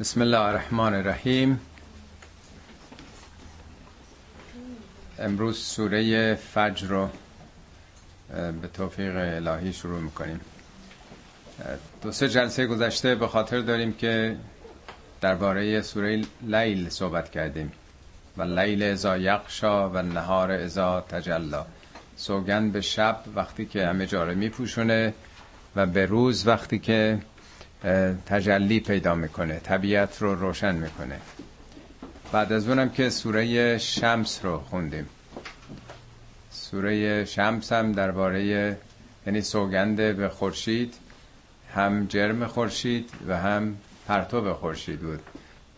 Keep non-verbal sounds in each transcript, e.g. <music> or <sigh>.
بسم الله الرحمن الرحیم امروز سوره فجر رو به توفیق الهی شروع می‌کنیم. دو سه جلسه گذشته به خاطر داریم که درباره سوره لیل صحبت کردیم. و لیل ازا یقشا و نهار ازا تجلا. سوگن به شب وقتی که همه جاره میپوشونه و به روز وقتی که تجلی پیدا می‌کنه طبیعت رو روشن می‌کنه. بعد از اونم که سوره شمس رو خوندیم. سوره شمس هم درباره یعنی سوگنده به خورشید هم جرم خورشید و هم پرتو خورشید بود.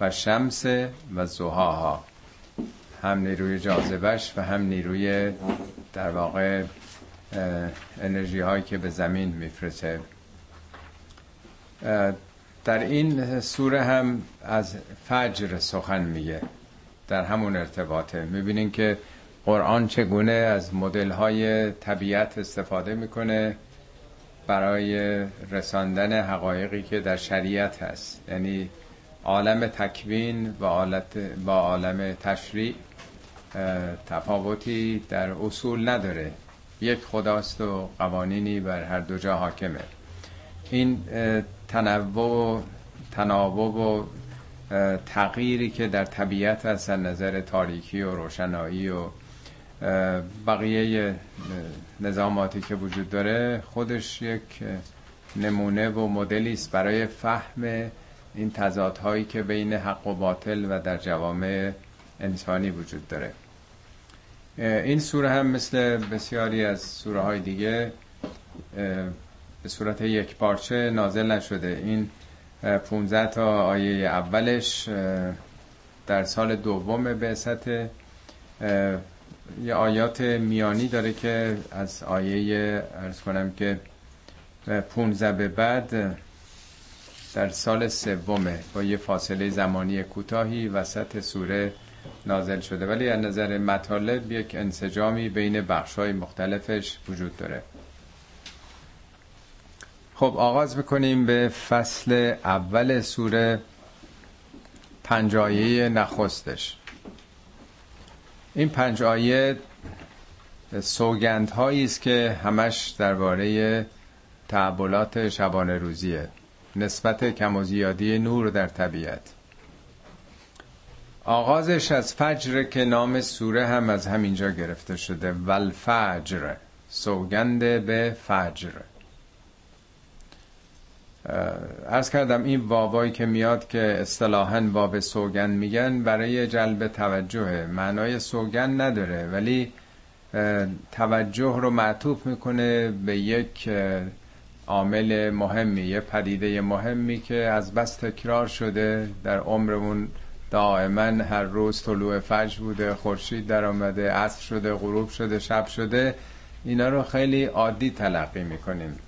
و شمس و زهاها. هم نیروی جاذبش و هم نیروی در واقع انرژی هایی که به زمین میفرسه در این سوره هم از فجر سخن میگه در همون ارتباطه. می‌بینین که قرآن چگونه از مدل های طبیعت استفاده می‌کنه برای رساندن حقایقی که در شریعت هست. یعنی عالم تکوین و با عالم تشریع تفاوتی در اصول نداره. یک خداست و قوانینی بر هر دو جا حاکمه. این تنوع و تناوب و تغییری که در طبیعت از نظر تاریکی و روشنایی و بقیه نظاماتی که وجود داره خودش یک نمونه و مدلی است برای فهم این تضادهایی که بین حق و باطل و در جوامع انسانی وجود داره. این سوره هم مثل بسیاری از سوره های دیگه به صورت یک پارچه نازل نشده. این 15 تا آیه اولش در سال دوم بعثت یه آیات میانی داره که از آیه ارز کنم که 15 به بعد در سال سومه با یه فاصله زمانی کوتاهی وسط سوره نازل شده. ولی از نظر مطالب یک انسجامی بین بخشای مختلفش وجود داره. خب آغاز می‌کنیم به فصل اول سوره پنج آیه نخستش. این پنج آیه سوگند است که همش درباره تعبولات شبانه روزیه. نسبت کم و زیادی نور در طبیعت. آغازش از فجر که نام سوره هم از همینجا گرفته شده. والفجر سوگند به فجر. ارز کردم این واوایی که میاد که اصطلاحا واب سوگن میگن برای جلب توجه. معنای سوگن نداره ولی توجه رو معطوف می‌کنه به یک عامل مهمی یه پدیده مهمی که از بس تکرار شده در عمرمون. دائما هر روز طلوع فجر بوده خورشید در آمده عصر شده غروب شده شب شده. اینا رو خیلی عادی تلقی می‌کنیم.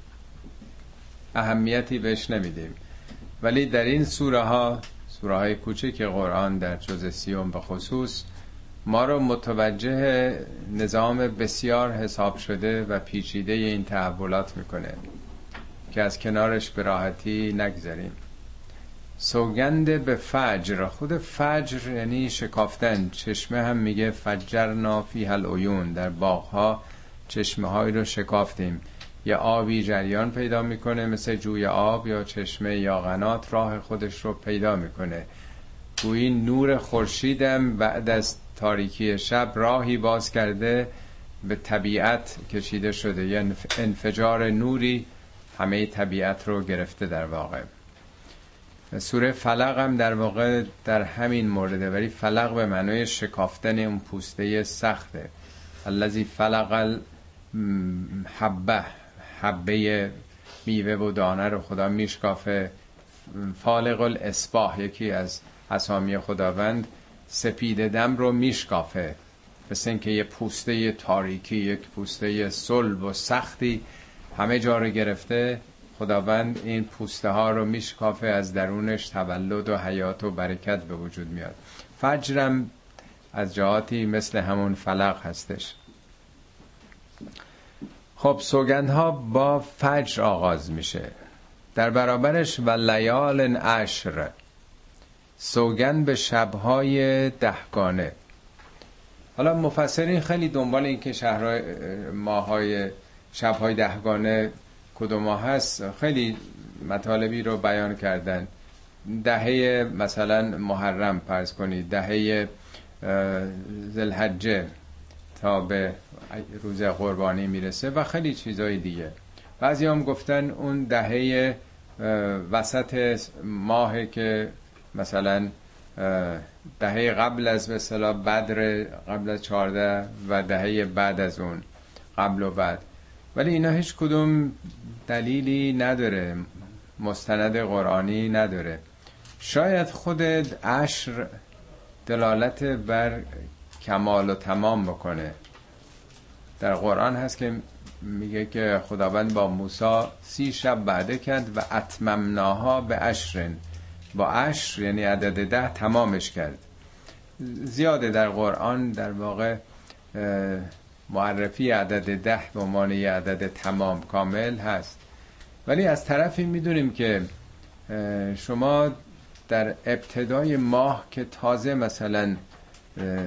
اهمیتی بهش نمیدیم. ولی در این سوره ها سوره های کوچک قرآن در جز سیوم به خصوص ما رو متوجه نظام بسیار حساب شده و پیچیده این تحولات می‌کنه که از کنارش به راحتی نگذاریم سوگند به فجر خود فجر یعنی شکافتن. چشمه هم میگه فجر نافی هل عیون در باغها چشمه های رو شکافتیم. یه آبی جریان پیدا می‌کنه مثل جوی آب یا چشمه یا غنات راه خودش رو پیدا می‌کنه. گویی نور خورشیدم بعد از تاریکی شب راهی باز کرده به طبیعت کشیده شده. یه انفجار نوری همه طبیعت رو گرفته در واقع. سوره فلق هم در واقع در همین مورده ولی فلق به معنای شکافتن اون پوسته سخته. الذی فلق الحبه حبه میوه و دانه رو خدا میشکافه. فالق الاسباح یکی از اسامی خداوند سپید دم رو میشکافه. مثل اینکه یه پوسته تاریکی یک پوسته صلب و سختی همه جا رو گرفته خداوند این پوسته ها رو میشکافه از درونش تولد و حیات و برکت به وجود میاد. فجرم از جهاتی مثل همون فلق هستش. خب سوگندها با فجر آغاز میشه. در برابرش و لیال عشر. سوگن به شبهای دهگانه. حالا مفسرین خیلی دنبال این که شهرهای ماهای شبهای دهگانه کدوم ماه هست. خیلی مطالبی رو بیان کردن. دهه مثلا محرم پرس کنید. دهه زلحجه تا به روز قربانی می‌رسه و خیلی چیزای دیگه. بعضی هم گفتن اون دهه وسط ماه که مثلا دهه قبل از اصطلاح بدر قبل از 14 و دهه بعد از اون قبل و بعد. ولی اینا هیچ کدوم دلیلی نداره. مستند قرآنی نداره. شاید خود عشر دلالت بر کمال و تمام بکنه. در قرآن هست که میگه که خداوند با موسی سی شب بعده کرد و اتممناها به عشرن با عشر یعنی عدد ده تمامش کرد. زیاده در قرآن در واقع معرفی عدد ده به عنوان عدد تمام کامل هست. ولی از طرفی می‌دونیم که شما در ابتدای ماه که تازه مثلا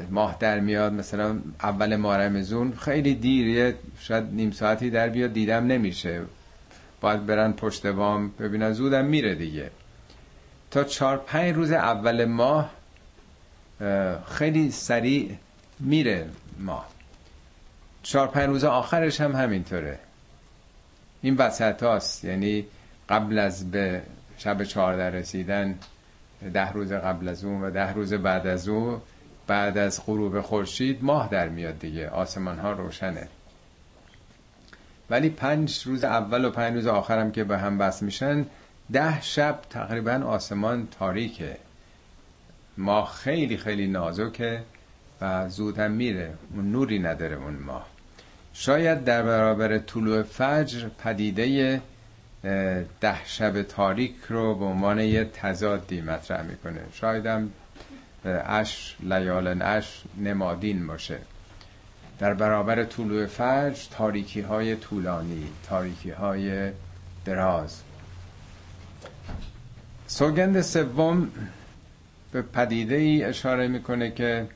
ماه در میاد مثلا اول ماه رمزون خیلی دیریه شاید نیم ساعتی در بیاد دیدم نمیشه. باید برن پشت بام ببینن زودم میره دیگه. تا چهار پنج روز اول ماه خیلی سریع میره ماه. چهار پنج روز آخرش هم همینطوره. این وسط هاست یعنی قبل از به شب چهارده رسیدن ده روز قبل از اون و ده روز بعد از اون بعد از غروب خورشید ماه در میاد دیگه آسمان ها روشنه. ولی پنج روز اول و پنج روز آخرم که به هم بس میشن ده شب تقریبا آسمان تاریکه. ماه خیلی خیلی نازکه و زود هم میره. اون نوری نداره اون ماه. شاید در برابر طلوع فجر پدیده ده شب تاریک رو به عنوان یه تضادی مطرح می‌کنه. شاید هم اش لیال اش نمادین باشه. در برابر طلوع فجر تاریکی های طولانی تاریکی های دراز. سوگند سوم به پدیده ای اشاره می‌کنه که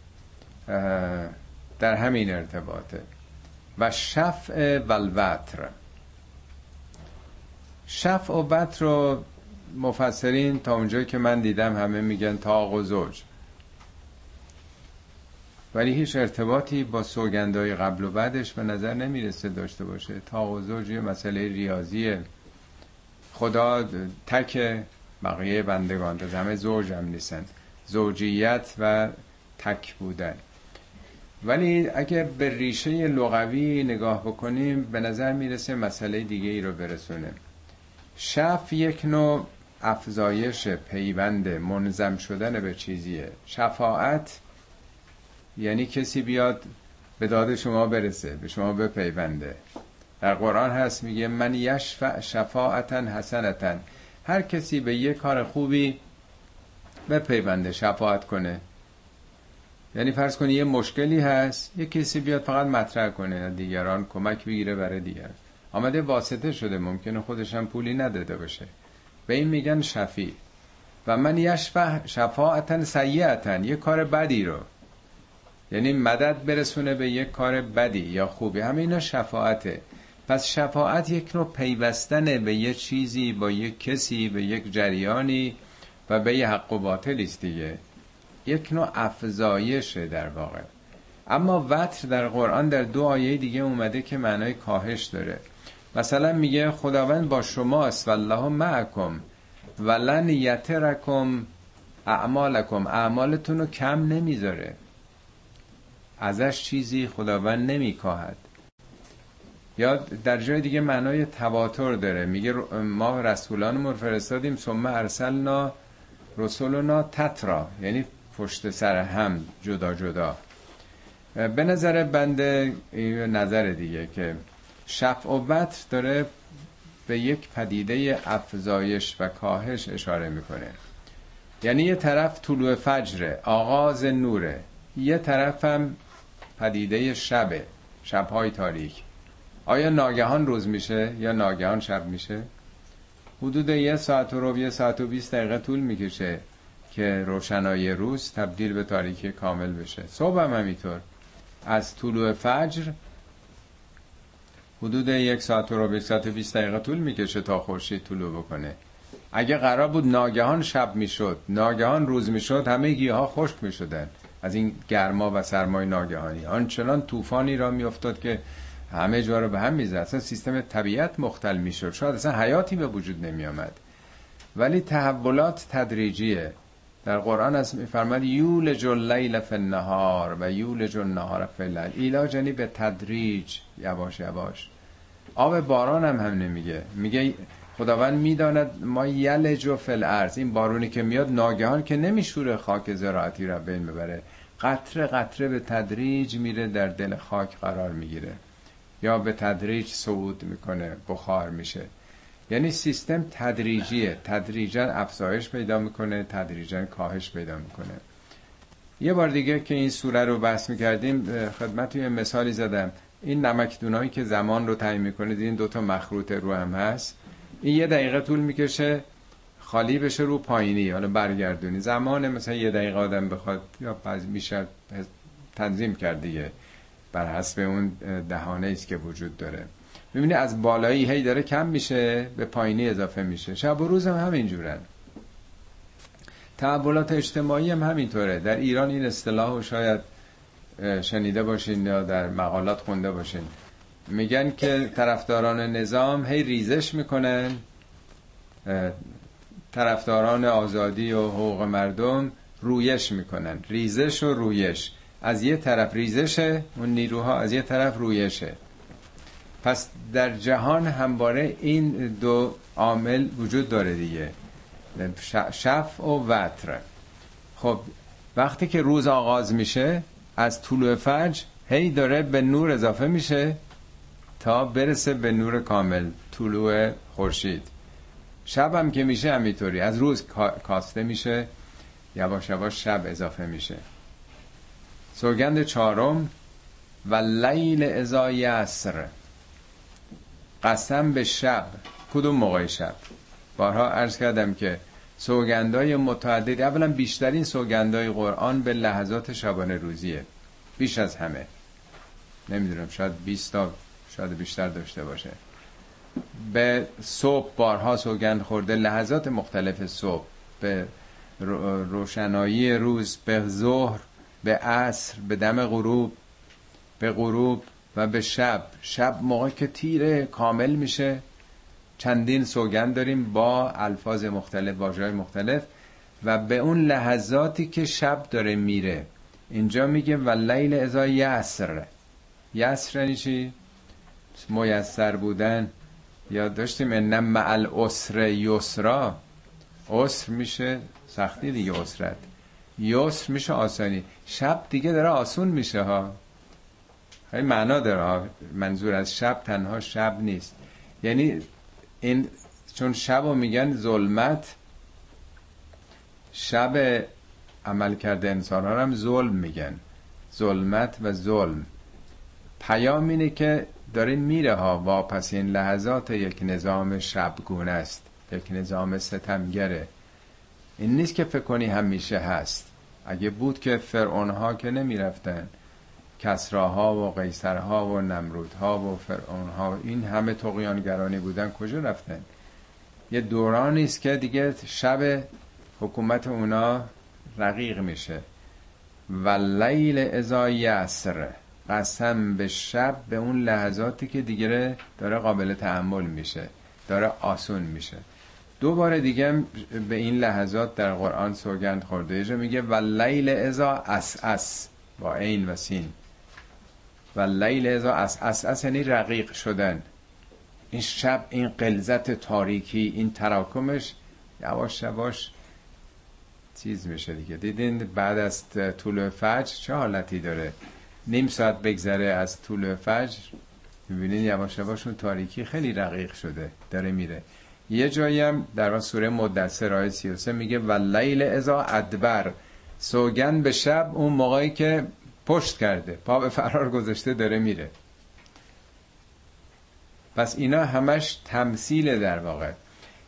در همین ارتباطه. و شفع و الوتر شفع و وتر رو مفسرین تا اونجایی که من دیدم همه میگن تاق و زوج. ولی هیچ ارتباطی با سوگندهای قبل و بعدش به نظر نمی‌رسه داشته باشه. تاق و زوج یه مسئله ریاضیه. خدا تک بقیه بندگان تا همه زوج هم نیستن. زوجیت و تک بودن. ولی اگه به ریشه لغوی نگاه بکنیم به نظر می‌رسه مسئله دیگه ای رو برسونه. شف یک نوع افزایش پیوند منظم شدن به چیزیه. شفاعت یعنی کسی بیاد به داد شما برسه به شما بپیونده. در قرآن هست میگه من یشفع شفاعتا حسنتا هر کسی به یه کار خوبی بپیونده شفاعت کنه. یعنی فرض کنی یه مشکلی هست یه کسی بیاد فقط مطرح کنه دیگران کمک بگیره برای دیگر آمده واسطه شده ممکنه خودش پولی نداده باشه. به این میگن شفی و من یشفع شفاعتا سیعتا یه کار بدی رو. یعنی مدد برسونه به یک کار بدی یا خوبی. همه اینا شفاعته. پس شفاعت یک نوع پیوستن به یه چیزی با یک کسی به یک جریانی و به یه حق و باطل است دیگه. یک نوع افزایشه در واقع. اما وتر در قرآن در دو آیه دیگه اومده که معنای کاهش داره. مثلا میگه خداوند با شماست والله معکم ولن یترکم اعمالکم. اعمالتون رو کم نمی‌ذاره. ازش چیزی خداوند نمیکاهد. یا در جای دیگه معنای تواتر داره. میگه ما رسولانمون فرستادیم ثم ارسلنا رسولنا تترا. یعنی پشت سر هم جدا جدا. به نظر بنده نظر دیگه که شفع و داره به یک پدیده افزایش و کاهش اشاره می‌کنه. یعنی یه طرف طلوع فجره آغاز نوره. یه طرف هم پدیده شبه شبهای تاریک. آیا ناگهان روز میشه یا ناگهان شب میشه؟ حدود یه ساعت و رو یه ساعت و بیست دقیقه طول می‌کشه که روشنایی روز تبدیل به تاریکی کامل بشه. صبح هم همینطور. از طلوع فجر حدود یک ساعت و ربع ساعت 20 دقیقه طول می‌کشه تا خورشید طلوع بکنه. اگه قرار بود ناگهان شب می‌شد ناگهان روز می‌شد همه گیاه ها خشک می‌شدن. از این گرما و سرمای ناگهانی. آنچنان طوفانی را میافتاد که همه جا رو به هم می‌زد. اصلا سیستم طبیعت مختل می‌شد. شاید اصلا حیاتی به وجود نمی آمد ولی تحولات تدریجیه. در قرآن از میفرماد یولج اللیل فی النهار و یولج النهار فی اللیل. ایلاج یعنی به تدریج یواش یواش. آب باران هم هم نمیگه میگه خداوند می‌داند ما یلج و فل ارز این بارونی که میاد ناگهان که نمیشوره خاک زراعتی را بین ببره. قطره قطره به تدریج میره در دل خاک قرار می‌گیره. یا به تدریج صعود می‌کنه بخار میشه. یعنی سیستم تدریجیه. تدریجا افزایش پیدا می‌کنه تدریجا کاهش پیدا می‌کنه. یه بار دیگه که این سوره رو بحث می‌کردیم خدمت یه مثالی زدم. این نمکدونایی که زمان رو تعیین می‌کنه این دوتا مخروط رو هم هست. این یه دقیقه طول می‌کشه خالی بشه رو پایینی. حالا برگردونی. زمان مثلا یه دقیقه آدم بخواد یا میشه تنظیم کرد دیگه بر حسب اون دهانه است که وجود داره. می‌بینی از بالایی هی داره کم میشه به پایینی اضافه میشه. شب و روز هم همینجورن. تحولات اجتماعی هم همینطوره. در ایران این اصطلاح شاید شنیده باشین یا در مقالات خونده باشین. میگن که طرفداران نظام هی ریزش می‌کنن طرفداران آزادی و حقوق مردم رویش می‌کنن. ریزش و رویش. از یه طرف ریزشه اون نیروها از یه طرف رویشه. پس در جهان همواره این دو عامل وجود داره دیگه. شف و وتر. خب وقتی که روز آغاز میشه از طلوع فجر هی داره به نور اضافه میشه. تا برسه به نور کامل طلوع خورشید. شب هم که میشه همینطوری. از روز کاسته میشه یواش یواش شب اضافه میشه. سوگند چهارم و لیل ازا یسر. قسم به شب. کدوم موقع شب؟ بارها عرض کردم که سوگندای متعدد اولا بیشترین سوگندای قرآن به لحظات شبانه روزیه. بیش از همه. نمی‌دونم شاید 20 تا شاید بیشتر داشته باشه. به صبح بارها سوگند خورده لحظات مختلف صبح به روشنایی روز به ظهر به عصر به دم غروب به غروب و به شب. شب موقع که تیره کامل میشه. چندین سوگند داریم با الفاظ مختلف واژه‌های مختلف و به اون لحظاتی که شب داره میره. اینجا میگه و لیل ازا یسر یسر یعنی چی؟ میسر بودن. یا داشتیم انم مع الاسر یسرا. اسر میشه سختی دیگه اسرت یسر میشه آسانی. شب دیگه داره آسون میشه ها. خیلی معنا داره منظور از شب تنها شب نیست. یعنی این چون شب رو میگن ظلمت شب عمل کرده انسان ها هم ظلم میگن. ظلمت و ظلم. پیام اینه که داره میره ها واپس این لحظات یک نظام شبگونه است یک نظام ستمگره. این نیست که فکر کنی همیشه هست. اگه بود که فرعون ها که نمی‌رفتن کسراها و قیصرها و نمرودها و فرعونها این همه تقیانگرانی بودن کجا رفتن؟ یه دورانی است که دیگه شب حکومت اونا رقیق میشه. واللیل اذا یسر. قسم به شب به اون لحظاتی که دیگه داره قابل تحمل میشه داره آسون میشه. دو بار دیگه به این لحظات در قرآن سوگند خورده. میگه واللیل اذا عسعس با عین و سین. واللیل اذا عسعس. عسعس یعنی رقیق شدن. این شب این قلزت تاریکی این تراکمش یواش یواش چیز میشه دیگه. دیدین بعد از طول فجر چه حالتی داره؟ نیم ساعت بگذره از طول فجر. می‌بینین یواش یواش اون تاریکی خیلی رقیق شده داره میره. یه جایی هم در سوره مدثر آیه 33 میگه و لیل ازا ادبر. سوگن به شب اون موقعی که پشت کرده پا به فرار گذاشته داره میره. پس اینا همش تمثیل در واقع.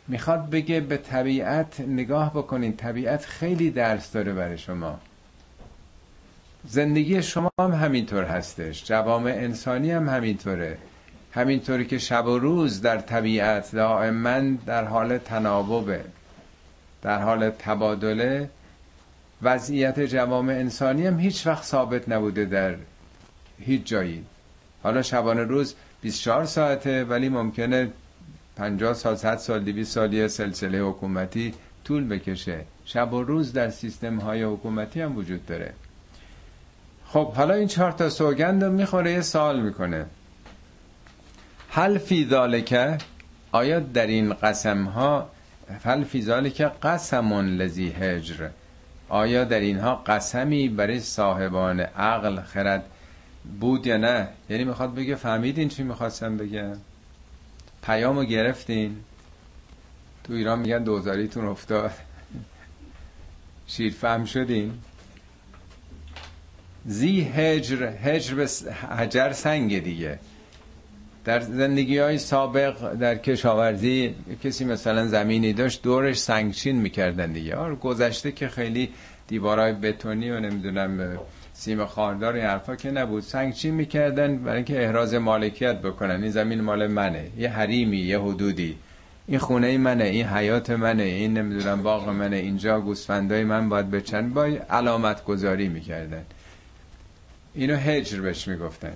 می‌خواد بگه به طبیعت نگاه بکنین. طبیعت خیلی درس داره برای شما. زندگی شما هم همینطور هستش. جوام انسانی هم همینطوره. همینطوری که شب و روز در طبیعت دائما در حال تناوبه در حال تبادله. وضعیت جوام انسانی هم هیچ وقت ثابت نبوده در هیچ جایی. حالا شبانه روز 24 ساعته ولی ممکنه 50 سال 100 سال 200 سالی سلسله حکومتی طول بکشه. شب و روز در سیستم های حکومتی هم وجود داره. خب حالا این چهار تا سوگند رو می‌خوره یه سوال می‌کنه. هل فی ذالک آیا در این قسم ها هل فی ذالک قسم لذی هجر؟ آیا در اینها قسمی برای صاحبان عقل خرد بود یا نه؟ یعنی می‌خواد بگه فهمیدین چی می‌خواستم بگم پیامو گرفتین؟ تو ایران میگن دوزاریتون افتاد. شیرفهم شدین؟ زی هجر هجر به هجر سنگ دیگه. در زندگی های سابق در کشاورزی کسی مثلا زمینی داشت دورش سنگچین می‌کردن دیگه. آره گذشته که خیلی دیوارای بتونی و نمی‌دونم سیم خاردار این حرفا که نبود. سنگچین می‌کردن برای اینکه احراز مالکیت بکنن. این زمین مال منه یه حریمی یه حدودی. این خونه منه این حیات منه این نمی‌دونم باغ منه اینجا گوسفندای من باید بچن با علامت گذاری می‌کردن. اینو هجر بهش می‌گفتن.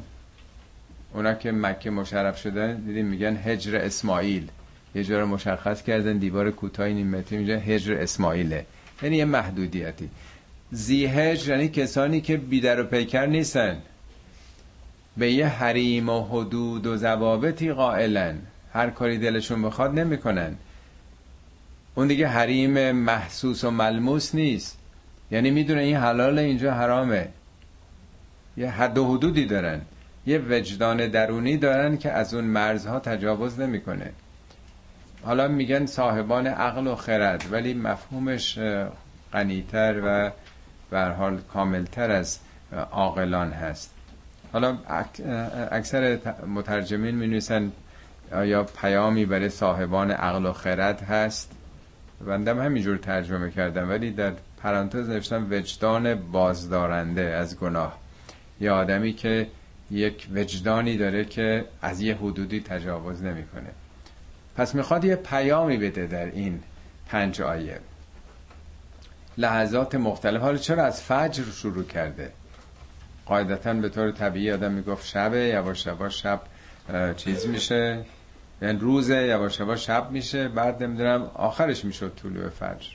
اونا که مکه مشرف شدن دیدیم میگن هجر اسماعیل. یه جا مشخص کردن دیوار کوتاهی نیم متری اینجا هجر اسماعیله. یعنی یه محدودیتی. زی هجر یعنی کسانی که بیدر و پیکر نیستن. به یه حریم و حدود و ضوابطی قائلن. هر کاری دلشون بخواد نمی‌کنن. اون دیگه حریم محسوس و ملموس نیست. یعنی می‌دونه این حلال اینجا حرامه. یه حد و حدودی دارن. یه وجدان درونی دارن که از اون مرزها تجاوز نمی‌کنه. حالا میگن صاحبان عقل و خرد ولی مفهومش غنیتر و به حال کاملتر از عاقلان هست. حالا اکثر مترجمین می نویسن یا پیامی برای صاحبان عقل و خرد هست؟ بندم همینجور ترجمه کردم ولی در پرانتز نوشتم وجدان بازدارنده از گناه. یه آدمی که یک وجدانی داره که از یه حدودی تجاوز نمی‌کنه. پس می‌خواد یه پیامی بده در این پنج آیه. لحظات مختلف. حالا چرا از فجر شروع کرده؟ قاعدتا به طور طبیعی آدم می‌گفت شبه یواش یواش شب چیز میشه. یعنی روزه یواش یواش شب میشه. بعد نمی‌دونم آخرش می‌شد طلوع فجر.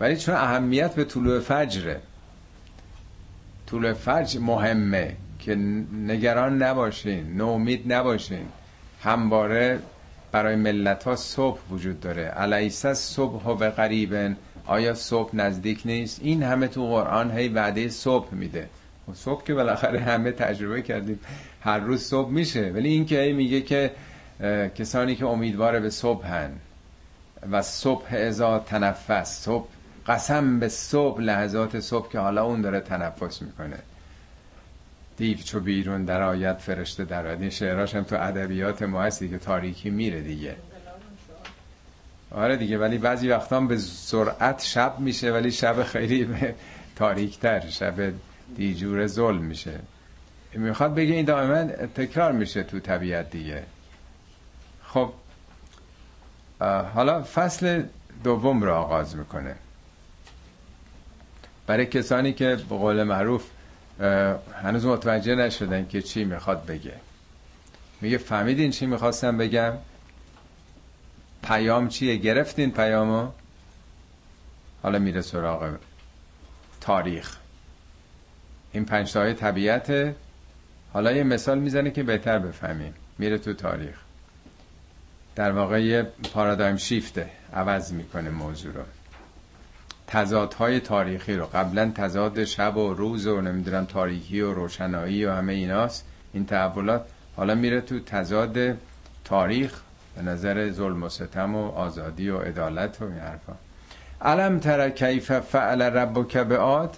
ولی چون اهمیت به طلوع فجره؟ طلوع فجر مهمه که نگران نباشین نومید نباشین. همواره برای ملت ها صبح وجود داره. علیس صبح و به قریبن آیا صبح نزدیک نیست؟ این همه تو قرآن هی وعده صبح میده. و صبح که بالاخره همه تجربه کردیم. هر روز صبح میشه. ولی این که میگه که کسانی که امیدوار به صبح هن و صبح ازا تنفس صبح قسم به صبح لحظات صبح که حالا اون داره تنفس می‌کنه. دیو چو بیرون در آیت فرشته در آید. این شعراش هم تو ادبیات ما هستی که تاریکی میره دیگه. آره دیگه ولی بعضی وقتا به سرعت شب میشه ولی شب خیلی تاریکتر شب دیجور ظلم میشه. می‌خواد بگه این دائما تکرار میشه تو طبیعت دیگه. خب حالا فصل دوم رو آغاز می‌کنه. برای کسانی که به قول معروف هنوز متوجه نشدن که چی می‌خواد بگه. میگه فهمیدین چی می‌خواستم بگم؟ پیام چیه؟ گرفتین پیامو؟ حالا میره سراغ تاریخ. این پنج طبیعت حالا یه مثال می‌زنه که بهتر بفهمیم. میره تو تاریخ. در واقع یه پارادایم شیفته. عوض می‌کنه موضوع رو. تضادهای تاریخی رو. قبلا تضاد شب و روز و نمی‌دونم تاریکی و روشنایی و همه ایناست. این تحولات حالا میره تو تضاد تاریخ به نظر ظلم و ستم و آزادی و عدالت و این حرفا. علم تر کیف فعل ربک بعاد؟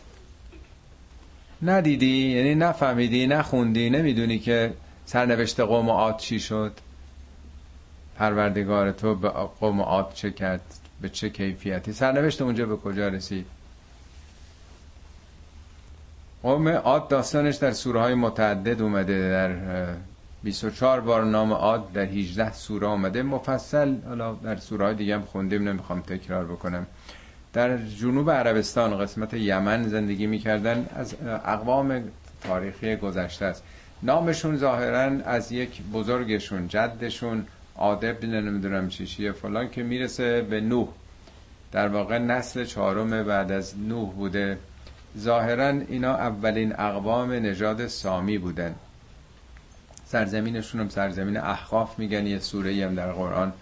ندیدی؟ یعنی نفهمیدی نخوندی نمی‌دونی که سرنوشت قوم عاد چی شد؟ پروردگار تو به قوم عاد چه کرد؟ به چه کیفیتی. سرنوشت اونجا به کجا رسید؟ قوم عاد داستانش در سوره های متعدد اومده در 24 بار نام عاد در 18 سوره آمده مفصل حالا در سوره های دیگه هم خوندیم نمی‌خوام تکرار بکنم. در جنوب عربستان قسمت یمن زندگی می‌کردن. از اقوام تاریخی گذشته است. نامشون ظاهرا از یک بزرگشون جدشون. عادب نمی‌دونم چیشیه فلان که می‌رسه به نوح. در واقع نسل چهارم بعد از نوح بوده. ظاهرا اینا اولین اقوام نژاد سامی بودن. سرزمینشون هم سرزمین احقاف میگن یه سوره هم در قرآن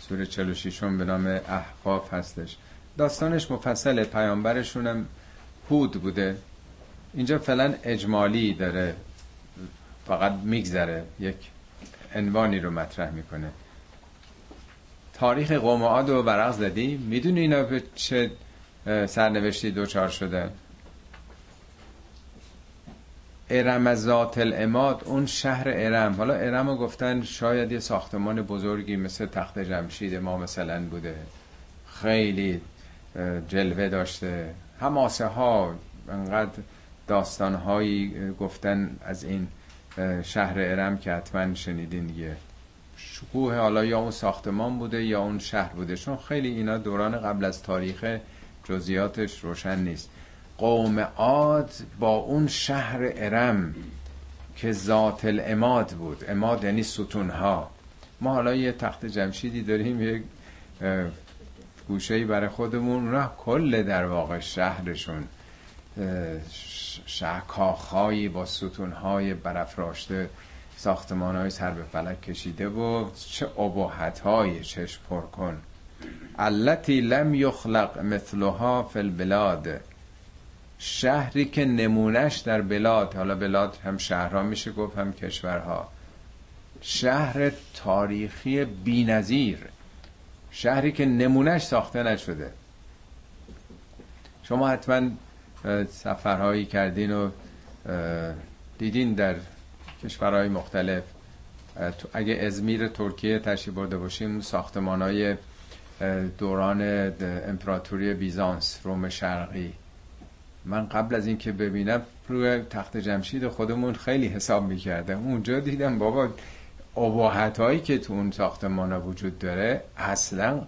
سوره 46 به نام احقاف هستش. داستانش مفصل پیامبرشون هم هود بوده. اینجا فعلا اجمالی داره. فقط میگذره یک عنوانی رو مطرح می‌کنه. تاریخ قوم عاد رو برق زدی می‌دونی اینا به چه سرنوشتی دوچار شده؟ ارم ذات الاماد اون شهر ارم. حالا ارم رو گفتن شاید یه ساختمان بزرگی مثل تخت جمشید ما مثلا بوده. خیلی جلوه داشته. هماسه ها انقدر داستان هایی گفتن از این شهر ارم که حتما شنیدین دیگه. شکوه حالا یا اون ساختمان بوده یا اون شهر بوده. چون خیلی اینا دوران قبل از تاریخ جزیاتش روشن نیست. قوم عاد با اون شهر ارم که ذات الاماد بود. اماد یعنی ستون ها ما حالا یه تخت جمشیدی داریم یک گوشه برای خودمون. نه کل در واقع شهرشون شهکاخهایی با ستونهای برافراشته ساختمان های سر به فلک کشیده و چه عباحت های چشم پر کن. التي لم یخلق مثلها فی البلاد. شهری که نمونش در بلاد حالا بلاد هم شهرها میشه گفت هم کشورها. شهر تاریخی بینظیر. شهری که نمونش ساخته نشده. شما حتما سفرهایی کردین و دیدین در کشورهای مختلف. اگه ازمیر ترکیه تشریف برده باشیم ساختمان های دوران امپراتوری بیزانس روم شرقی. من قبل از اینکه ببینم روی تخت جمشید خودمون خیلی حساب می‌کردم. اونجا دیدم بابا عباحت هایی که تو اون ساختمان ها وجود داره اصلا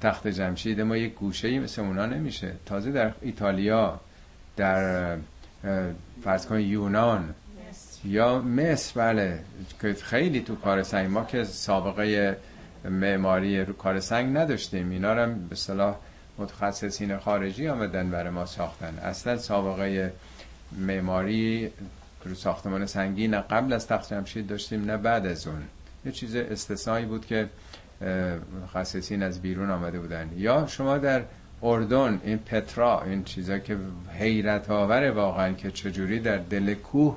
تخت جمشید ما یک گوشه ای مثل اونا نمیشه. تازه در ایتالیا در فرض یونان یا مصر بله که خیلی تو کار سنگ ما که سابقه معماری رو کار سنگ نداشتیم. اینا رو به صلاح متخصصین خارجی آمدن برای ما ساختن. اصلا سابقه معماری رو ساختمان سنگی نه قبل از تخت جمشید داشتیم نه بعد از اون. یه چیز استثنایی بود که متخصصین از بیرون آمده بودن. یا شما در اردن این پترا این چیزا که حیرت آوره واقعا که چجوری در دل کوه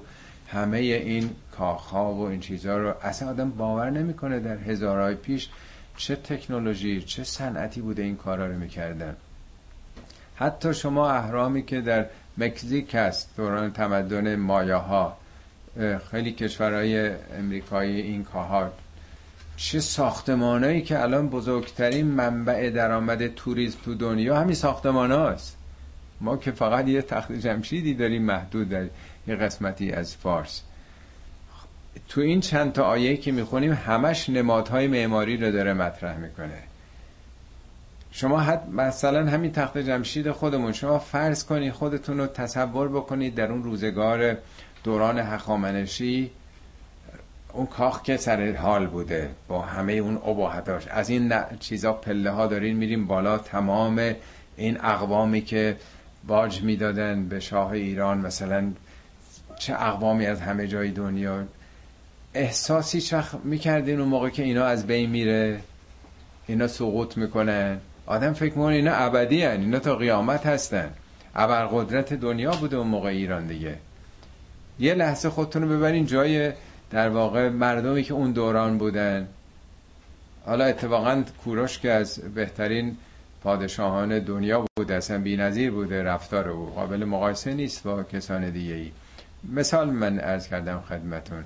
همه این کاخها و این چیزها رو اصلا آدم باور نمی‌کنه در هزارهای پیش چه تکنولوژی چه صنعتی بوده این کارا رو می‌کردن. حتی شما اهرامی که در مکزیک هست دوران تمدن مایاها خیلی کشورهای امریکایی این کاها چه ساختمانایی که الان بزرگترین منبع درآمد توریسم تو دنیا همین ساختمان هاست ما که فقط یه تخت جمشیدی داریم محدود در یه قسمتی از فارس. تو این چند تا آیه که می‌خونیم همش نمادهای معماری رو داره مطرح می‌کنه. شما حد مثلا همین تخت جمشید خودمون شما فرض کنید خودتون رو تصور بکنید در اون روزگار دوران هخامنشی اون کاخ که سر حال بوده با همه اون عباحتاش از این چیزا پله ها دارین میریم بالا تمام این اقوامی که باج می‌دادن به شاه ایران مثلا چه اقوامی از همه جای دنیا. احساسی چخ می‌کردین اون موقع که اینا از بین میره اینا سقوط می‌کنن آدم فکر می‌کنه اینا ابدی هن. اینا تا قیامت هستن. قدرت دنیا بوده اون موقع ایران دیگه. یه لحظه خودتون رو ببرین جای در واقع مردمی که اون دوران بودن. حالا اتفاقا کوروش که از بهترین پادشاهان دنیا بوده اصلا بی نظیر بوده رفتار او قابل مقایسه نیست با کسان دیگه ای مثال من ارز کردم خدمتون.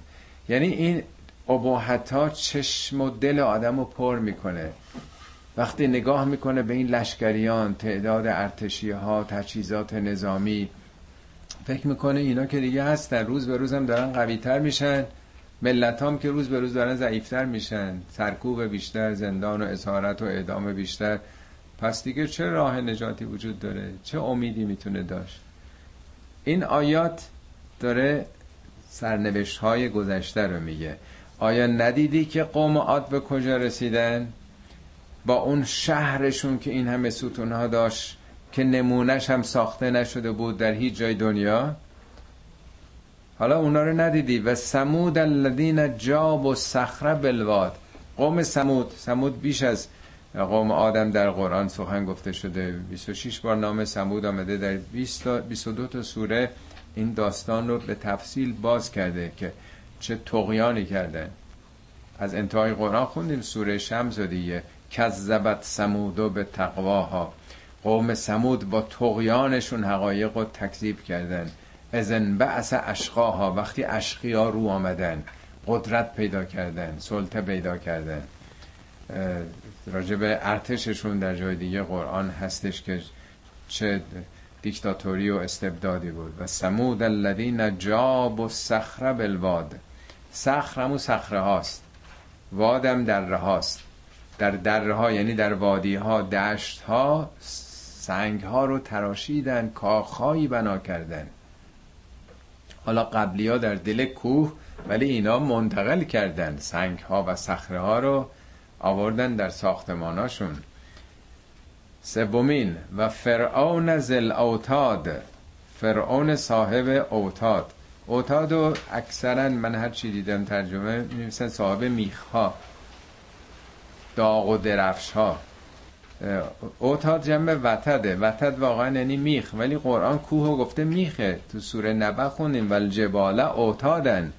یعنی این اباحت ها چشم و دل آدم رو پر می‌کنه. وقتی نگاه می‌کنه به این لشکریان تعداد ارتشی ها تجهیزات نظامی فکر می‌کنه اینا که دیگه هستن روز به روز هم دارن قوی تر میشن. ملت هم که روز به روز دارن ضعیفتر میشن. سرکوب بیشتر زندان و اسارت و اعدام بیشتر. پس دیگه چه راه نجاتی وجود داره؟ چه امیدی می‌تونه داشت؟ این آیات داره سرنوشت های گذشته رو میگه. آیا ندیدی که قوم عاد به کجا رسیدن؟ با اون شهرشون که این همه ستونها داشت که نمونش هم ساخته نشده بود در هیچ جای دنیا؟ حالا اونا رو ندیدی. و سمود الذین جاب و صخره بلواد قوم سمود سمود بیش از قوم آدم در قرآن سخن گفته شده. 26 بار نام سمود آمده در 22 تا سوره. این داستان رو به تفصیل باز کرده که چه تقیانی کردن. از انتهای قرآن خوندیم سوره شمس دیگه. کذبت سمودو به تقواها. قوم سمود با تقیانشون حقایق رو تکذیب کردن. ازن بعث اشقاها وقتی اشقیا رو آمدن. قدرت پیدا کردن سلطه پیدا کردن. راجب ارتششون در جای دیگه قرآن هستش که چه دیکتاتوری و استبدادی بود. و سمود الذین جاب و صخره بالواد. صخر همون صخره هاست. وادم دره هاست. در دره ها یعنی در وادی ها دشت ها سنگ ها رو تراشیدن کاخهایی بنا کردن. حالا قبلی ها در دل کوه ولی اینا منتقل کردن. سنگ ها و صخره ها رو آوردن در ساختماناشون. سومین و فرعون زل اوتاد فرعون صاحب اوتاد. اوتاد و اکثرا من هر چی دیدم ترجمه می‌نویسن صاحب میخ ها داغ و درفش ها اوتاد جمع وتده. وتد واقعا یعنی میخ ولی قرآن کوه گفته میخه. تو سوره نبه خوندیم ول جبال اوتادن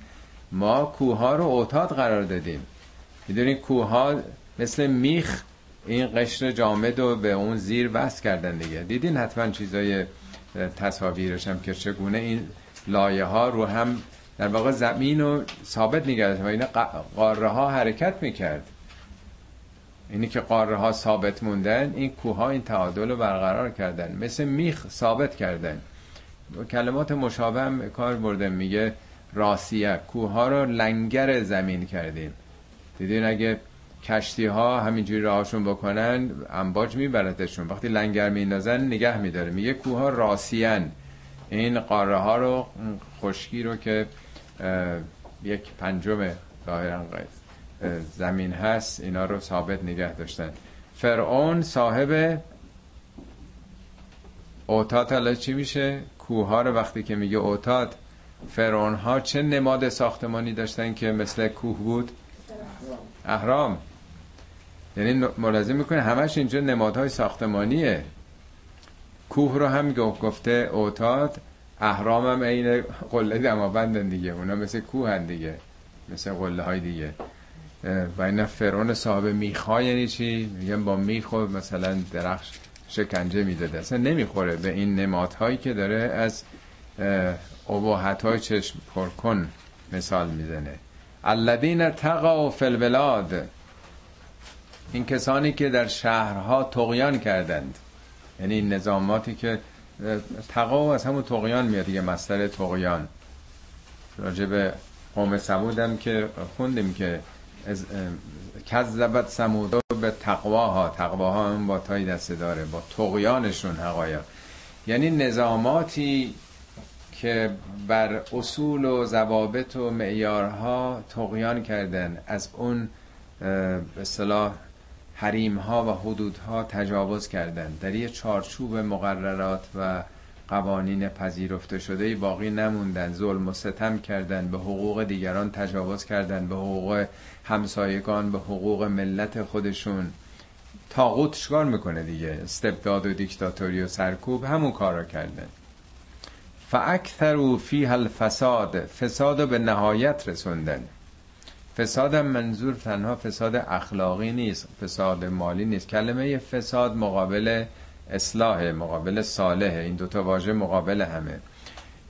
ما کوه ها رو اوتاد قرار دادیم. می‌دونین کوه ها مثل میخ این قشر جامد رو به اون زیر وصل کردن دیگه. دیدین حتما چیزای تصاویرش هم که چگونه این لایه ها رو هم در واقع زمین رو ثابت نگرد و این قاره ها حرکت می‌کرد. اینی که قاره ها ثابت موندن این کوه ها این تعادل رو برقرار کردن. مثل میخ ثابت کردن. کلمات مشابه هم کار برده. میگه راسیه کوه ها رو لنگر زمین کردیم. دیدین اگه کشتی ها همینجوری راهشون بکنن انباج میبردشون وقتی لنگر میندازن نگه میداره. میگه کوه ها راسیان این قاره ها رو خشکی رو که یک پنجم ظاهرا زمین هست اینا رو ثابت نگه داشتن. فرعون صاحب اوتاد. حالا چی میشه؟ کوه ها رو وقتی که میگه اوتاد فرعون ها چه نماد ساختمانی داشتن که مثل کوه بود؟ اهرام. یعنی ملاحظه می‌کنه همش اینجا نمادهای ساختمانیه. کوه رو هم گفته اوتاد اهرام هم عین قله دماوندن دیگه. اونا مثل کوه هن دیگه. مثل قله های دیگه و این فرعون صاحب میخا یعنی چی؟ میگن با میخ مثلا درخش شکنجه می‌داده. اصلا نمی‌خوره به این نمادهایی که داره از اباحت های چشم پرکن مثال می‌زنه. الذین تقوا فی البلاد. این کسانی که در شهرها تقیان کردند. یعنی این نظاماتی که تقا از همون تقیان میاد دیگه مصدر تقیان. راجب قوم سمودم که خوندیم که کذبت سمود به تقواها. تقواها هم با تای دسته داره با تقیانشون حقایق. یعنی نظاماتی که بر اصول و ضوابط و معیارها تقیان کردن. از اون به اصطلاح حریم ها و حدود ها تجاوز کردن در یه چارچوب مقررات و قوانین پذیرفته شده باقی نموندن ظلم و ستم کردن به حقوق دیگران تجاوز کردن به حقوق همسایگان به حقوق ملت خودشون. تاغوت چکار می‌کنه دیگه؟ استبداد و دیکتاتوری و سرکوب همون کارا کردن فاکثروا فیها الفساد فساد به نهایت رسوندن. فساد منظور تنها فساد اخلاقی نیست فساد مالی نیست. کلمه فساد مقابل اصلاح مقابل صالح این دوتا واژه مقابل همه.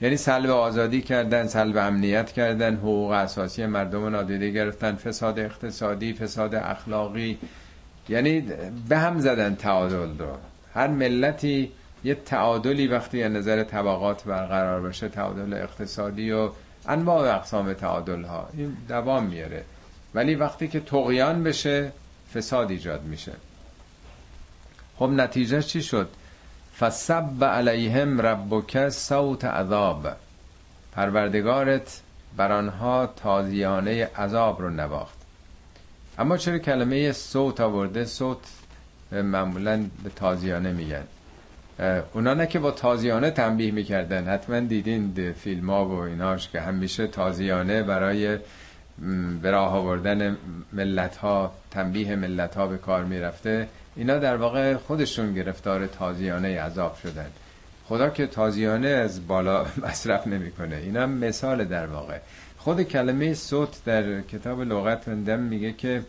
یعنی سلب آزادی کردن سلب امنیت کردن حقوق اساسی مردم نادیده گرفتن. فساد اقتصادی فساد اخلاقی. یعنی به هم زدن تعادل رو. هر ملتی یه تعادلی وقتی از نظر طبقات برقرار بشه تعادل اقتصادی و انواع اقسام تعادل ها این دوام میاره ولی وقتی که تقیان بشه فساد ایجاد میشه. خب نتیجه چی شد؟ فسب علیهم ربک صوت عذاب. پروردگارت بر آنها تازیانه عذاب رو نواخت. اما چرا کلمه صوت آورده؟ صوت معمولا به تازیانه میگن. اونا نه که با تازیانه تنبیه می‌کردن. حتما دیدین فیلم ها و ایناش که همیشه تازیانه برای به راه آوردن ملت ها تنبیه ملت ها به کار می‌رفته. اینا در واقع خودشون گرفتار تازیانه عذاب شدن. خدا که تازیانه از بالا <laughs> مصرف نمی‌کنه. اینا مثال در واقع. خود کلمه صوت در کتاب لغت وندم میگه که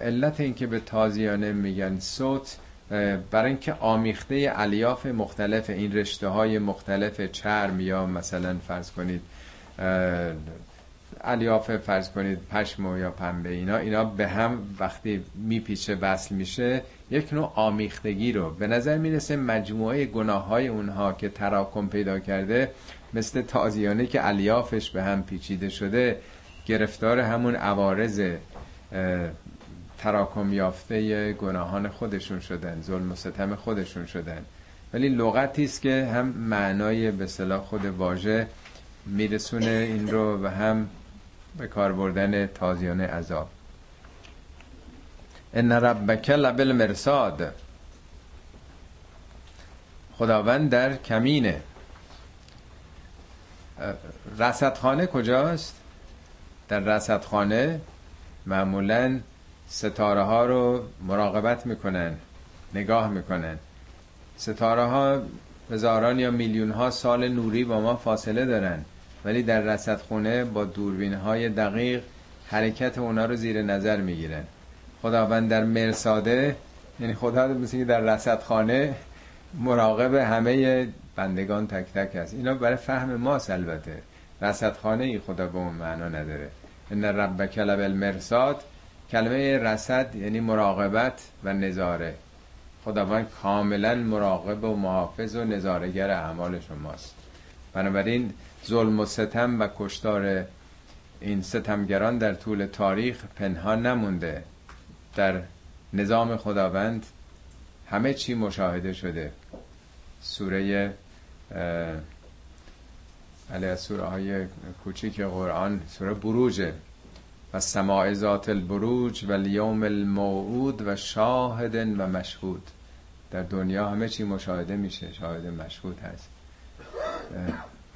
علت اینکه به تازیانه میگن صوت برای اینکه آمیخته الیاف مختلف این رشته های مختلف چرم یا مثلا فرض کنید الیاف فرض کنید پشم یا پنبه اینا اینا به هم وقتی میپیچه وصل میشه یک نوع آمیختگی رو. به نظر می‌رسه مجموعه گناه های اونها که تراکم پیدا کرده مثل تازیانه که الیافش به هم پیچیده شده گرفتار همون عوارض تراکم یافته گناهان خودشون شدن ظلم و ستم خودشون شدن. ولی لغتی است که هم معنای به صلاح خود واژه میرسونه این رو و هم به کار بردن تازیانه عذاب. ان ربک لبل مرصاد خداوند در کمینه. رصدخانه کجاست؟ در رصدخانه معمولا ستاره ها رو مراقبت می‌کنن نگاه می‌کنن. ستاره ها هزاران یا میلیون ها سال نوری با ما فاصله دارن ولی در رصدخونه با دوربین های دقیق حرکت اونا رو زیر نظر می‌گیرن. خداوند در مرساده یعنی خدا مثل در رصدخانه مراقب همه بندگان تک تک هست. اینا برای فهم ما البته. رصدخانه ای خدا به اون معنا نداره. ان ربک مرساد کلمه رصد یعنی مراقبت و نظاره. خداوند کاملا مراقب و محافظ و نظارگر اعمال شماست. بنابراین ظلم و ستم و کشتار این ستمگران در طول تاریخ پنهان نمونده. در نظام خداوند همه چی مشاهده شده. سوره علی سوره های کوچیک قرآن سوره بروجه. و سماع ذات البروج و لیوم الموعود و شاهد و مشهود. در دنیا همه چی مشاهده میشه شاهد مشهود هست.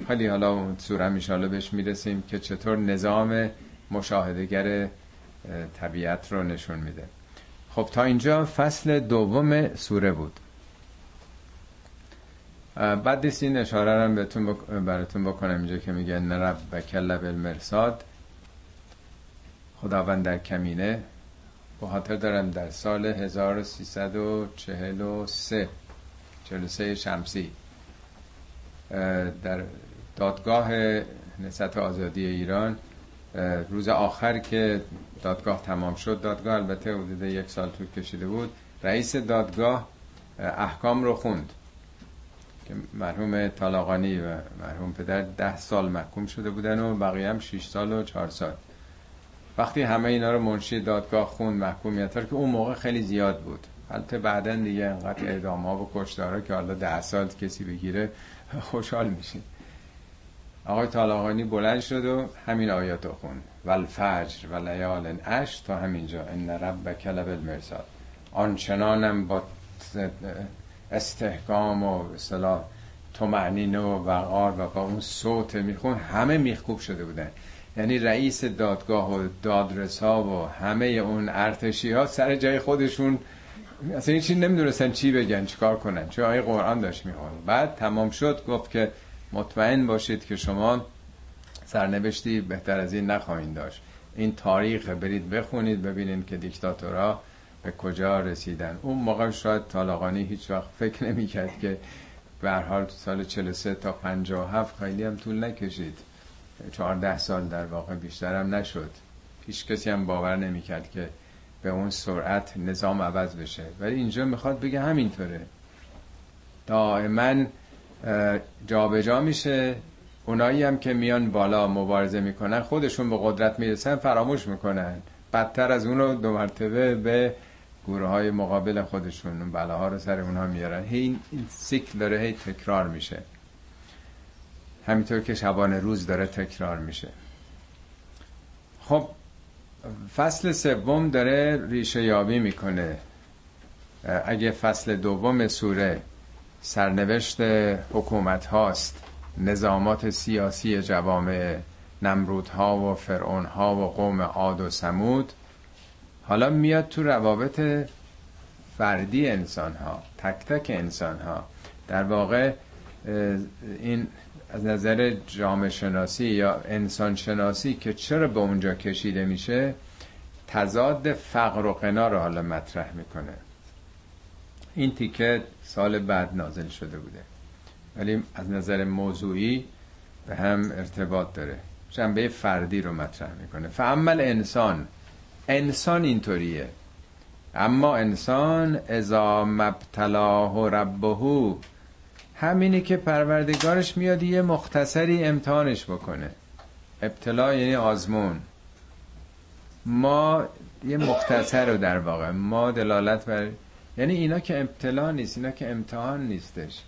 خیلی حالا سوره میشاله بهش می‌رسیم که چطور نظام مشاهدگر طبیعت رو نشون میده. خب تا اینجا فصل دوم سوره بود. بعد این اشاره رو بهتون براتون بکنم. اینجا که میگه نرب و کلب المرساد خداوند در کمینه به خاطر دارم در سال 1343 43 شمسی. در دادگاه نسبت آزادی ایران روز آخر که دادگاه تمام شد دادگاه البته حدود یک سال طول کشیده بود رئیس دادگاه احکام رو خوند که مرحوم طالاقانی و مرحوم پدر ده سال محکوم شده بودن و بقیه هم 6 سال و 4 سال. وقتی همه اینا رو منشی دادگاه خون محکومیت که اون موقع خیلی زیاد بود. البته بعدا دیگه انقدر اعدام ها و کشدارا که حالا ده سال کسی بگیره خوشحال میشین آقای طالاقانی بلند شد و همین آیات رو خون والفجر و لیال اش تا همینجا. ان رب کلب المرساد آنچنانم با استحکام و اصطلاح تومعنین و وقار و با اون صوت میخون همه میخکوب شده بودن. یعنی رئیس دادگاه و دادرسا و همه اون ارتشی ها سر جای خودشون اصلا این چی نمی‌دونستن چی بگن چیکار کنن. چه آیه قرآن داشت می‌خوان بعد تمام شد گفت که مطمئن باشید که شما سرنوشتی بهتر از این نخواهید داشت. این تاریخ برید بخونید ببینید که دیکتاتورها به کجا رسیدن. اون موقع شاید طالقانی هیچ وقت فکر نمی‌کرد که به حال سال 43 تا 57 خیلی هم طول نکشید. 14 سال در واقع بیشترم نشد. هیچ کسی هم باور نمی‌کرد که به اون سرعت نظام عوض بشه. ولی اینجا می‌خواد بگه همینطوره. دائما جابجا جا میشه. اونایی هم که میان بالا مبارزه می‌کنن خودشون به قدرت می‌رسن فراموش می‌کنن. بدتر از اونو دو مرتبه به گروه های مقابل خودشون بلاها رو سر اونها میارن. هی این سیکل داره هی تکرار میشه. همینطور که شبانه روز داره تکرار میشه. خب فصل سوم داره ریشه یابی می‌کنه. اگه فصل دوم سوره سرنوشت حکومت هاست نظامات سیاسی جوامع نمرودها و فرعونها و قوم عاد و سمود حالا میاد تو روابط فردی انسان ها تک تک انسان ها در واقع این از نظر جامعه شناسی یا انسان شناسی که چرا به اونجا کشیده میشه تضاد فقر و قنا رو حالا مطرح می‌کنه. این تیکه سال بعد نازل شده بوده. ولی از نظر موضوعی به هم ارتباط داره. جنبه فردی رو مطرح می‌کنه. فعمل انسان انسان اینطوریه. اما انسان ازا مبتلاه ربهو همینی که پروردگارش میاد یه مختصری امتحانش بکنه. ابتلا یعنی آزمون. ما یه مختصر رو در واقع ما دلالت بر یعنی اینا که ابتلا نیست اینا که امتحان نیستش.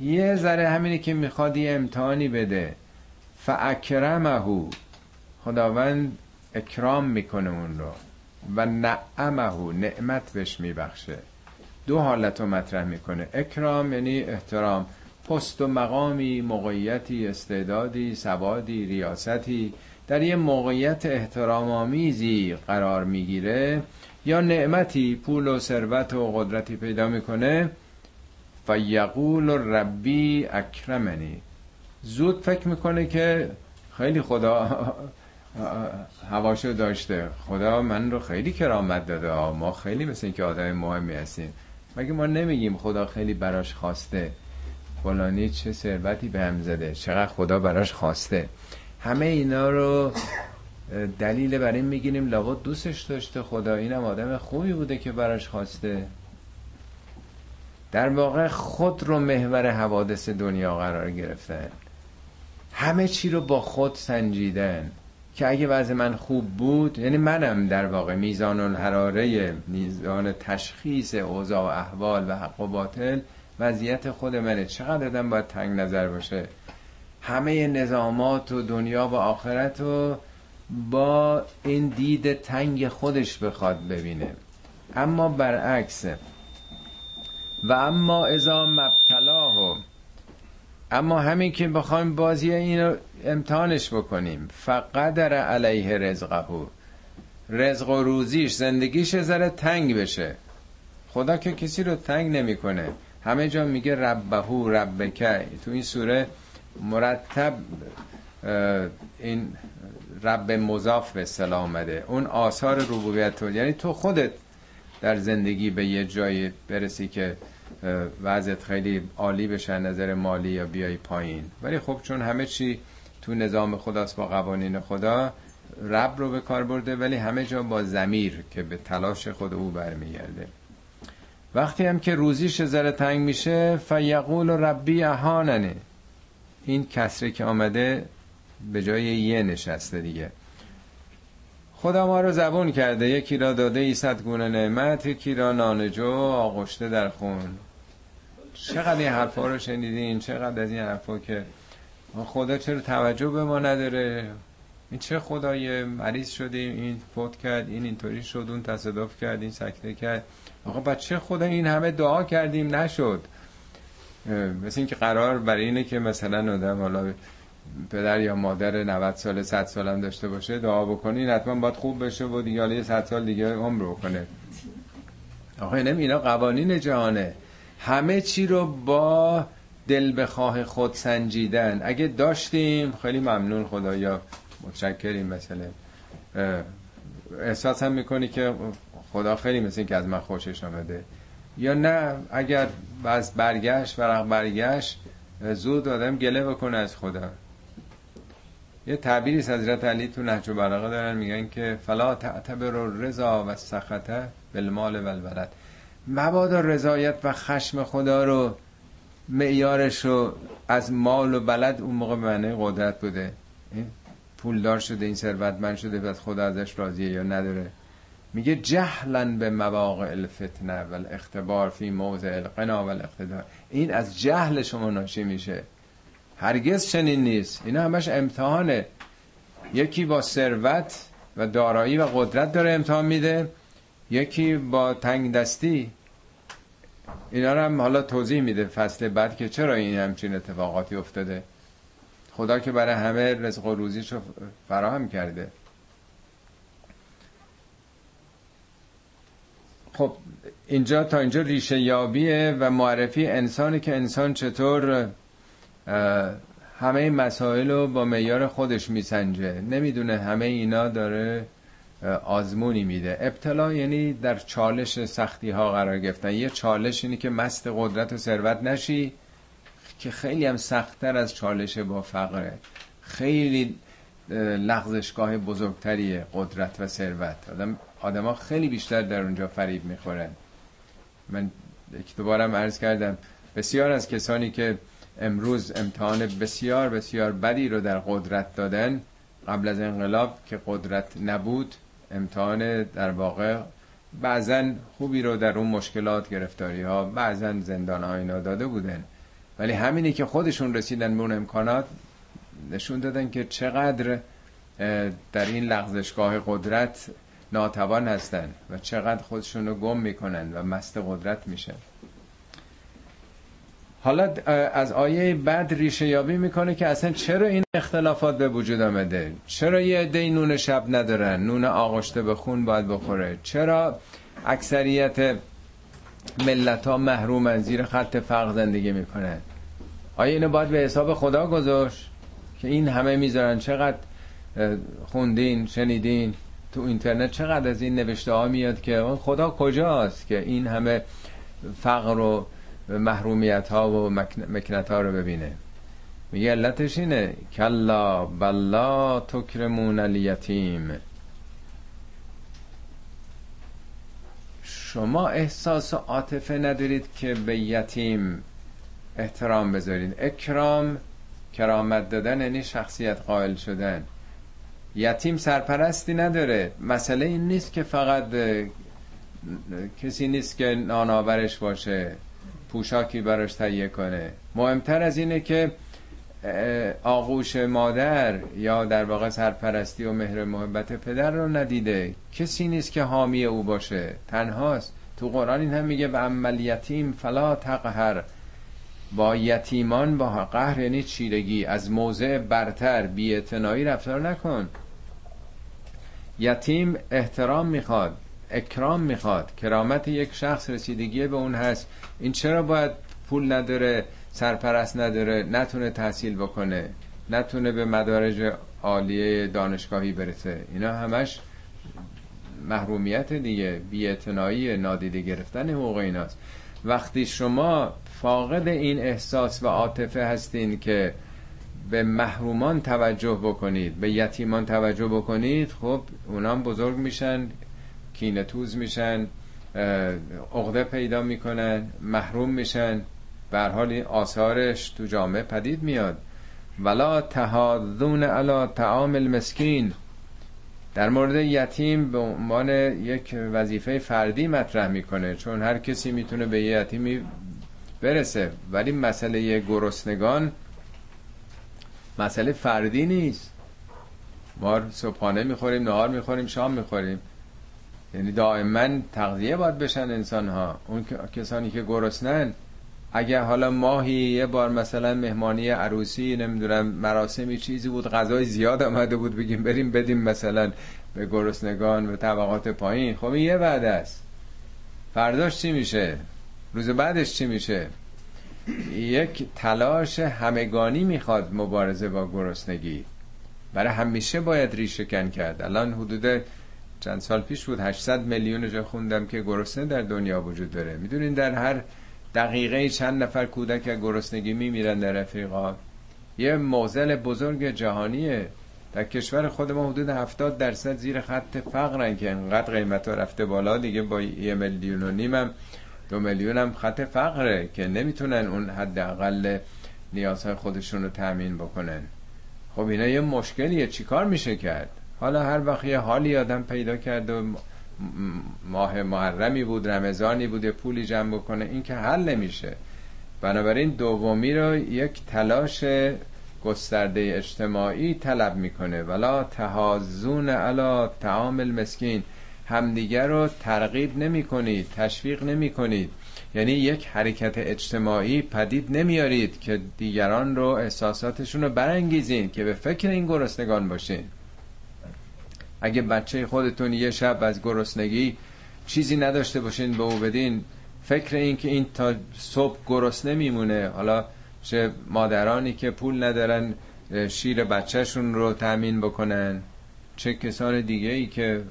یه ذره همینی که می‌خواد یه امتحانی بده. فاکرمهو. خداوند اکرام می‌کنه اون رو. و نعمهو نعمت بهش میبخشه. دو حالت رو مطرح می‌کنه. اکرام یعنی احترام. پست و مقامی موقعیتی استعدادی سوادی ریاستی. در یه موقعیت احترام آمیزی قرار می‌گیره. یا نعمتی پول و ثروت و قدرتی پیدا می‌کنه. و یقول ربی اکرمنی. زود فکر می‌کنه که خیلی خدا هواشو داشته. خدا من رو خیلی کرامت داده. ما خیلی مثل اینکه آدم مهمی هستیم. مگه ما نمیگیم خدا خیلی براش خواسته؟ فلانی چه ثروتی به هم زده؟ چقدر خدا براش خواسته؟ همه اینا رو دلیل بر این می‌گیریم لابد دوستش داشته خدا. اینم آدم خوبی بوده که براش خواسته. در واقع خود رو محور حوادث دنیا قرار گرفتن. همه چی رو با خود سنجیدن. که اگه وضع من خوب بود یعنی منم در واقع میزان الحراره میزان تشخیص اوضاع و احوال و حق و باطل وضعیت خود منه. چقدر آدم باید تنگ نظر باشه؟ همه نظامات و دنیا و آخرت رو با این دید تنگ خودش بخواد ببینه. اما برعکس. و اما مبتلاه اما همین که بخوایم بازی اینو امتحانش بکنیم. فقدر علیه رزقه رزق و روزیش زندگیش ذره تنگ بشه. خدا که کسی رو تنگ نمی‌کنه. همه جا میگه ربهو ربکه. تو این سوره مرتب این رب مضاف به اصطلاح آمده اون آثار ربوبیت یعنی تو خودت در زندگی به یه جایی برسی که وضعت خیلی عالی بشه نظر مالی یا بیای پایین. ولی خب چون همه چی تو نظام خداست با قوانین خدا رب رو به کار برده ولی همه جا با زمیر که به تلاش خود او برمیگرده. وقتی هم که روزیش ذره تنگ میشه فیقول ربی اهاننه این کسره که آمده به جای یه نشسته دیگه. خدا ما رو زبون کرده. یکی را داده ای صد گونه نعمت یکی را نانجو آغشته در خون. چقدر این حرفا رو شنیدین؟ چقدر از این حرفا که خدا چرا توجه به ما نداره؟ این چه خدای مریض شدیم؟ این فوت کرد این اینطوری شد اون تصادف کرد این سکته کرد. آقا بچه خدا این همه دعا کردیم؟ نشد. مثل اینکه قرار برای اینه که مثلا آدم حالا پدر یا مادر 90 سال 100 سال هم داشته باشه دعا بکنین حتما باید خوب بشه و دیگه حالا 100 سال دیگه عمر بکنه. آقا اینم اینا قوانین جهانه. همه چی رو با دل بخواه خود سنجیدن. اگه داشتیم خیلی ممنون خدایا. متشکریم مثلا. احساس هم می‌کنی که خدا خیلی مثل که از من خوشش آمده. یا نه اگر از برگشت ورق برگشت زود آدم گله بکنه از خدا. یه تعبیری از حضرت علی تو نهج و بلاغه دارن میگن که فلا تعتبر رضا و سخطه بالمال و الولد. مبادا رضایت و خشم خدا رو معیارش رو از مال و بلد اون موقع معنی قدرت بوده. پولدار شده این ثروتمند شده پس خدا ازش راضیه یا نداره. میگه جهلا به مواقع الفتنه و الاختبار فی موضع القنا و الاقتدار. این از جهل شما ناشی میشه. هرگز چنین نیست. اینا همش امتحانه. یکی با ثروت و دارایی و قدرت داره امتحان میده. یکی با تنگ دستی اینا رو هم حالا توضیح میده فصل بعد که چرا این همچین اتفاقاتی افتاده. خدا که برای همه رزق و روزیش رو فراهم کرده. خب اینجا تا اینجا ریشه یابیه و معرفی انسانی که انسان چطور همه مسائل رو با میار خودش میسنجه. نمی‌دونه همه اینا داره آزمونی میده. ابتلا یعنی در چالش سختی ها قرار گرفتن. یه چالش اینی که مست قدرت و ثروت نشی که خیلی هم سختتر از چالش با فقره. خیلی لغزشگاه بزرگتریه قدرت و ثروت. آدم آدما خیلی بیشتر در اونجا فریب می‌خورن. من یک دوبارم عرض کردم بسیار از کسانی که امروز امتحان بسیار بسیار بدی رو در قدرت دادن قبل از انقلاب که قدرت نبود امتحان در واقع بعضا خوبی رو در اون مشکلات گرفتاری ها بعضا زندان ها اینا داده بودن. ولی همینی که خودشون رسیدن به اون امکانات نشون دادن که چقدر در این لغزشگاه قدرت ناتوان هستن و چقدر خودشون رو گم می‌کنن و مست قدرت میشن. حالا از آیه بعد ریشه یابی می‌کنه که اصلا چرا این اختلافات به وجود آمده؟ چرا یه عده نون شب ندارن؟ نون آغشته به خون باید بخوره. چرا اکثریت ملت ها محروم زیر خط فقر زندگی می‌کنن؟ آیا اینو باید به حساب خدا گذاشت که این همه می‌ذارن؟ چقدر خوندین شنیدین تو اینترنت؟ چقدر از این نوشته ها میاد که خدا کجاست که این همه فقر و محرومیت ها و مکنت ها رو ببینه. میگه علتش اینه. کلا بلا تکرمون الیتیم. شما احساس و عاطفه ندارید که به یتیم احترام بذارید. اکرام کرامت دادن یعنی شخصیت قائل شدن. یتیم سرپرستی نداره. مسئله این نیست که فقط کسی نیست که نانآورش باشه. پوشاکی براش تهیه کنه. مهمتر از اینه که آغوش مادر یا در واقع سرپرستی و مهر محبت پدر رو ندیده. کسی نیست که حامی او باشه. تنهاست. تو قرآن این هم میگه و عمل یتیم فلا تقهر. با یتیمان با قهر یعنی چیرگی. از موضع برتر بی رفتار نکن. یتیم احترام می‌خواد. اکرام می‌خواد. کرامت یک شخص رسیدگی به اون هست. این چرا باید پول نداره سرپرست نداره نتونه تحصیل بکنه نتونه به مدارج عالیه دانشگاهی برسه؟ اینا همش محرومیت دیگه بیعتنائی نادیده گرفتن حقوق ایناست. وقتی شما فاقد این احساس و عاطفه هستین که به محرومان توجه بکنید به یتیمان توجه بکنید خب اونام بزرگ میشن. کینتوز میشن عقده پیدا می‌کنن محروم میشن. به حال این آثارش تو جامعه پدید میاد. ولا تهادون علا تعام المسکین. در مورد یتیم به عنوان یک وظیفه فردی مطرح می‌کنه چون هر کسی می‌تونه به یتیمی برسه. ولی مسئله گرسنگان مسئله فردی نیست. ما صبحانه می‌خوریم نهار می‌خوریم شام می‌خوریم. یعنی دائما تغذیه باید بشن انسان ها اون کسانی که گرسنن اگه حالا ماهی یه بار مثلا مهمانی عروسی نمی‌دونم مراسمی چیزی بود غذای زیاد آمده بود بگیم بریم بدیم مثلا به گرسنگان به طبقات پایین. خب این یه بعد است. فرداش چی میشه؟ روز بعدش چی میشه؟ یک تلاش همگانی می‌خواد مبارزه با گرسنگی. برای همیشه باید ریشه کن کرد. الان حدود چند سال پیش بود 800 میلیون جا خوندم که گرسنه در دنیا وجود داره. می‌دونین در هر دقیقه چند نفر کودک از گرسنگی میمیرن در افریقا. یه موزل بزرگ جهانیه. در کشور خود ما حدود 70 درصد زیر خط فقرن که انقدر قیمت ها رفته بالا. دیگه با یه میلیون و نیمم دو میلیون هم خط فقره که نمی‌تونن اون حداقل نیازهای خودشون رو تأمین بکنن. خب اینا یه مشکلیه. چیکار میشه کرد؟ حالا هر وقت یه حالی آدم پیدا کرد و ماه محرمی بود رمضانی بود پولی جمع بکنه این که حل نمیشه. بنابراین دومی رو یک تلاش گسترده اجتماعی طلب می‌کنه. ولا تهازون علا تعامل مسکین همدیگر رو ترغیب نمی کنید تشویق نمی کنید یعنی یک حرکت اجتماعی پدید نمیارید که دیگران رو احساساتشون رو برانگیزین که به فکر این گرسنگان باشین. اگه بچه خودتون یه شب از گرسنگی چیزی نداشته باشین به او بدین فکر این که این تا صبح گرسنه میمونه. حالا چه مادرانی که پول ندارن شیر بچهشون رو تأمین بکنن. چه کسان دیگه ای که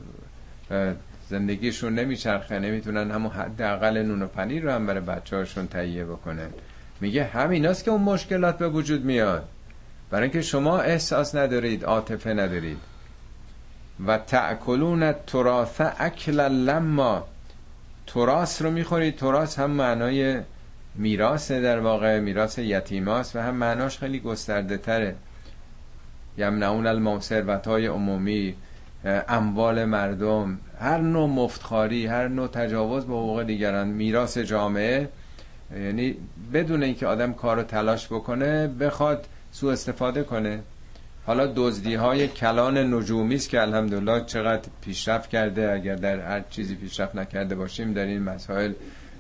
زندگیشون نمیچرخه نمی‌تونن همون حداقل نون و پنیر رو هم برای بچه هاشون تهیه بکنن. میگه همیناست که اون مشکلات به وجود میاد. برای اینکه شما احساس ندارید عاطفه ندارید. و تأکلون تراث اکل لما تراث رو می‌خورید تراث هم معنای میراث در واقع. میراث یتیماست و هم معناش خیلی گسترده تره. یمنعون الموثروت های عمومی اموال مردم هر نوع مفتخاری هر نوع تجاوز به حقوق دیگران. میراث جامعه یعنی بدون اینکه آدم کار رو تلاش بکنه بخواد سوء استفاده کنه. حالا دزدی های کلان نجومی است که الحمدلله چقدر پیشرفت کرده. اگر در هر چیزی پیشرفت نکرده باشیم در این مسائل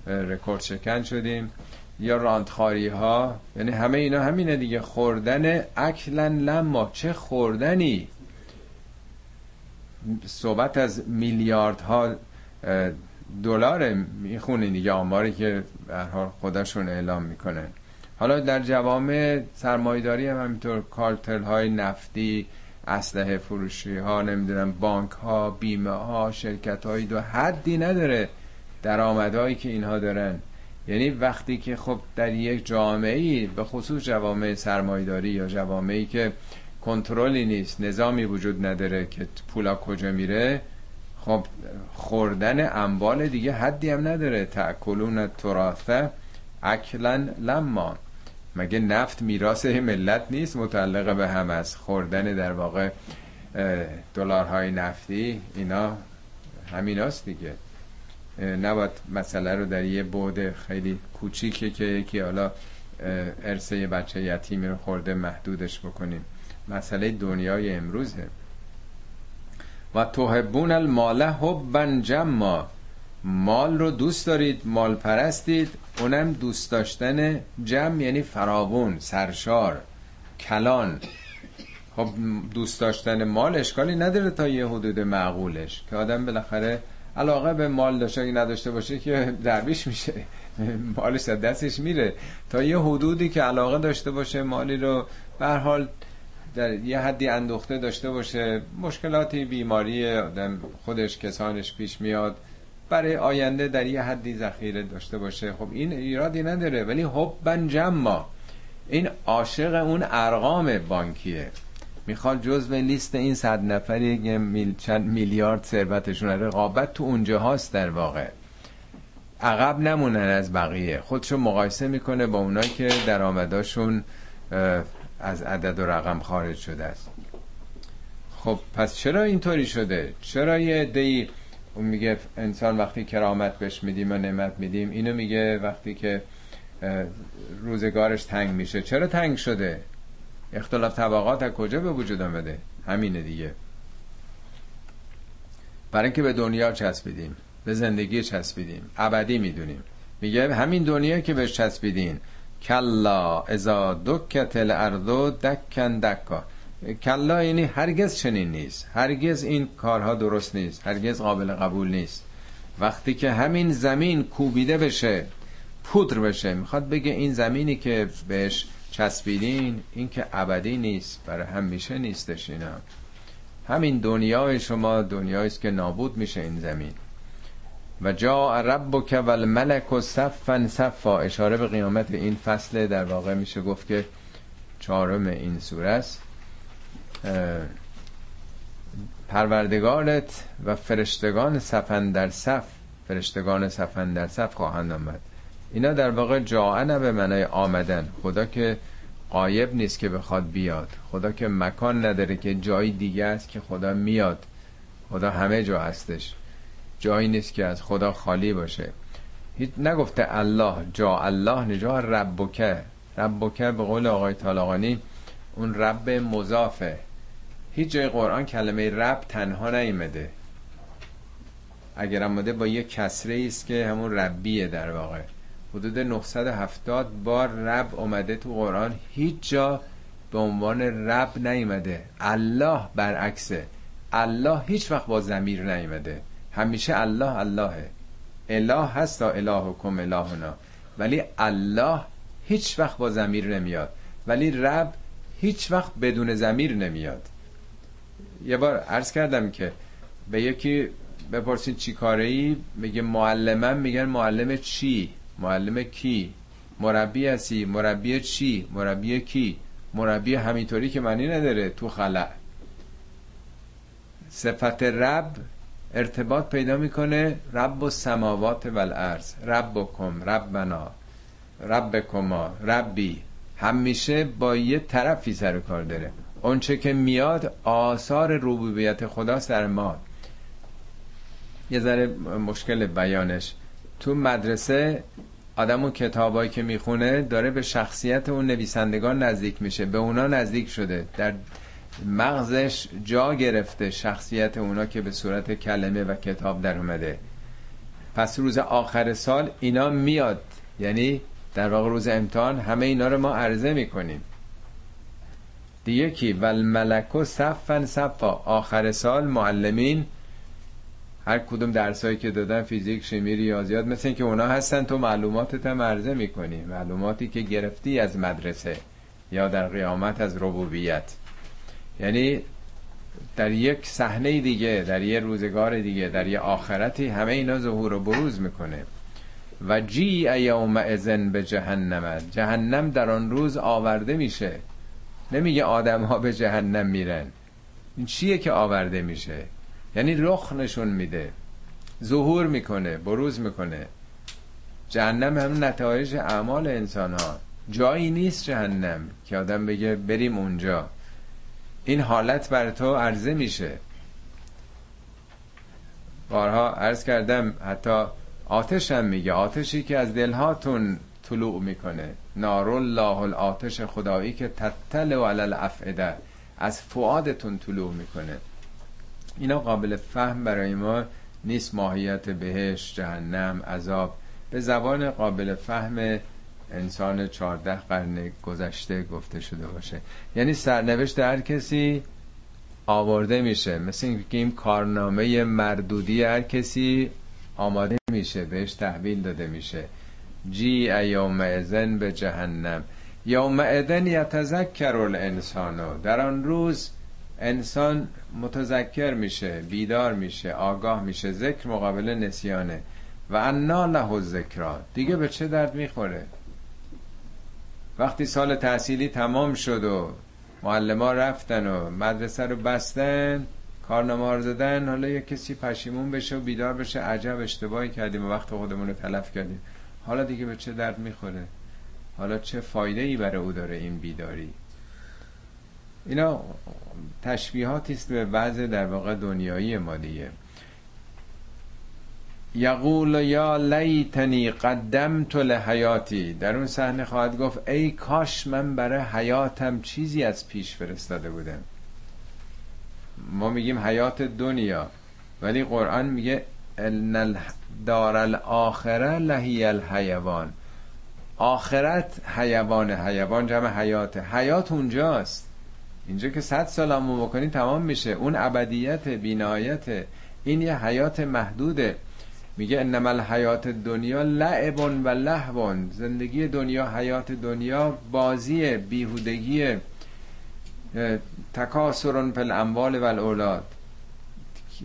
رکورد شکن شدیم. یا راندخاری ها یعنی همه اینا همینه دیگه. خوردن اکلن لما چه خوردنی؟ صحبت از میلیاردها دلار می‌خونین دیگه. آماری که به خودشون اعلام می‌کنه حالا در جوامع سرمایداری هم همینطور کارتل های نفتی اسلحه فروشی ها نمی‌دونم بانک ها بیمه ها شرکت هایی دو حدی نداره درآمدهایی که اینها دارن. یعنی وقتی که خب در یک جامعه به خصوص جوامع سرمایداری یا جوامعی که کنترلی نیست نظامی وجود نداره که پولا کجا میره خب خوردن اموال دیگه حدی هم نداره. تاکلون تراثه اکلا لما. مگه نفت میراث ملت نیست متعلق به هم است خوردن در واقع دلارهای نفتی؟ اینا همیناست دیگه. نباید مسئله رو در یه بعد خیلی کوچیکه که یکی حالا ارسه بچه یتیمی رو خورده محدودش بکنیم. مسئله دنیای امروزه. و توهبون المال حبا جما. مال رو دوست دارید مال پرستید. اونم دوست داشتن جمع یعنی فراوون سرشار کلان. خب دوست داشتن مال اشکالی نداره تا یه حدود معقولش. که آدم بالاخره علاقه به مال داشته نداشته باشه که درویش میشه. مالش دستش میره. تا یه حدودی که علاقه داشته باشه مالی رو به حال در یه حدی اندوخته داشته باشه. مشکلاتی بیماری آدم خودش کسانش پیش میاد. برای آینده در یه حدی ذخیره داشته باشه. خب این ایرادی نداره ولی حبا جمع. این عاشق اون ارقام بانکیه. می‌خواد جزو لیست این صد نفری میل چند میلیارد ثروتشون رقابت تو اونجا هاست در واقع. عقب نمونن از بقیه. خودشو مقایسه می‌کنه با اونایی که درآمداشون از عدد و رقم خارج شده است. خب پس چرا اینطوری شده؟ چرا یه عده‌ای اون میگه انسان وقتی کرامت بهش میدیم و نعمت میدیم اینو میگه وقتی که روزگارش تنگ میشه. چرا تنگ شده؟ اختلاف طبقات از کجا به وجود آمده؟ همینه دیگه. برای اینکه به دنیا چسبیدیم به زندگی چسبیدیم. ابدی می‌دونیم. میگه همین دنیا که بهش چسبیدین. کلا ازا دکت الارض دکن دکا. کلا یعنی هرگز چنین نیست. هرگز این کارها درست نیست. هرگز قابل قبول نیست. وقتی که همین زمین کوبیده بشه پودر بشه می‌خواد بگه این زمینی که بهش چسبیدین این که ابدی نیست برای همیشه نیستش اینا. همین دنیای شما دنیایی است که نابود میشه این زمین. و جا ربک و الملک و صفا صفا. اشاره به قیامت این فصل در واقع میشه گفت که چهارم این سوره است. پروردگارت و فرشتگان صفن در صف فرشتگان صفن در صف خواهند آمد. اینا در واقع جاعن به معنای آمدن. خدا که قایب نیست که بخواد بیاد. خدا که مکان نداره که جایی دیگه است که خدا میاد. خدا همه جا هستش. جایی نیست که از خدا خالی باشه. هیچ نگفته الله جا الله نجا ربکه ربکه به قول آقای طالقانی اون رب مضافه. هیچ جای قرآن کلمه رب تنها نیمده اگر آمده با یه کسره است که همون ربیه در واقع. حدود 970 بار رب اومده تو قرآن. هیچ جا به عنوان رب نیمده الله برعکسه. الله هیچ وقت با زمیر نیمده همیشه الله اللهه. اله هست تا الهکم الهنا. ولی الله هیچ وقت با زمیر نمیاد. ولی رب هیچ وقت بدون زمیر نمیاد. یه بار عرض کردم که به یکی بپرسید چی کاره ای میگه معلمم. میگن معلم چی؟ معلم کی؟ مربی هستی؟ مربی چی؟ مربی کی؟ مربی همینطوری که معنی نداره تو خلع. صفت رب ارتباط پیدا می‌کنه. رب و سماوات و الارض ربکم ربنا ربکما ربی. همیشه با یه طرفی سر کار داره. اونچه که میاد آثار ربوبیت خداست در ما. یه ذره مشکل بیانش. تو مدرسه آدم اون کتابایی که می‌خونه داره به شخصیت اون نویسندگان نزدیک میشه به اونا نزدیک شده. در مغزش جا گرفته شخصیت اونا که به صورت کلمه و کتاب در اومده. پس روز آخر سال اینا میاد. یعنی در واقع روز امتحان همه اینا رو ما عرضه می‌کنیم. دیگه کی ول ملکو صفن صفا. آخر سال معلمین هر کدوم درسایی که دادن فیزیک شیمی ریاضیات مثل اینکه اونا هستن تو معلوماتت هم عرضه می‌کنی. معلوماتی که گرفتی از مدرسه یا در قیامت از ربوبیت. یعنی در یک صحنه دیگه در یه روزگار دیگه در یه آخرتی همه اینا ظهور و بروز می‌کنه. و جی ایوم ازن به جهنم. جهنم در آن روز آورده میشه. نمیگه آدم ها به جهنم میرن. این چیه که آورده میشه؟ یعنی رخ نشون میده. ظهور می‌کنه بروز می‌کنه. جهنم هم نتایج اعمال انسان ها جایی نیست جهنم که آدم بگه بریم اونجا. این حالت بر تو عرضه میشه. بارها عرض کردم حتی آتش هم میگه. آتشی که از دلهاتون طلوع می‌کنه. نار الله الآتش خدایی که تتل و علل افعده از فعادتون طلوع می‌کنه. اینا قابل فهم برای ما نیست. ماهیت بهش جهنم عذاب. به زبان قابل فهم انسان چهارده قرن گذشته گفته شده باشه. یعنی سرنوشت هر کسی آورده میشه. مثل اینکه این کارنامه مردودی هر کسی آماده میشه بهش تحویل داده میشه. جی ایوم ازن به جهنم. یوم ادن یتذکر الانسانو در آن روز انسان متذکر میشه بیدار میشه آگاه میشه ذکر مقابل نسیانه. و انا له ذکرا دیگه به چه درد می‌خوره؟ وقتی سال تحصیلی تمام شد و معلم رفتن و مدرسه رو بستن کارنامه رو زدن حالا یه کسی پشیمون بشه و بیدار بشه عجب اشتباهی کردیم و وقت خودمون رو تلف کردیم. حالا دیگه به چه درد می‌خوره؟ حالا چه فایده ای برای او داره این بیداری؟ اینا تشبیهاتی است به وضع در واقع دنیایی ما دیگه. یقول یا لیتنی قدمت لحیاتی. در اون صحنه خواهد گفت ای کاش من برای حیاتم چیزی از پیش فرستاده بودم. ما میگیم حیات دنیا ولی قرآن میگه ان دار الاخره لهی الحیوان. آخرت حیوان حیوان جمع حیات حیات اونجاست. اینجا که صد سال همون بکنی تمام میشه. اون ابدیت بینایت این یه حیات محدوده. میگه انما الحیات دنیا لعب و لهون زندگی دنیا حیات دنیا بازی بیهودگی تکاسرون پل اموال و الاولاد.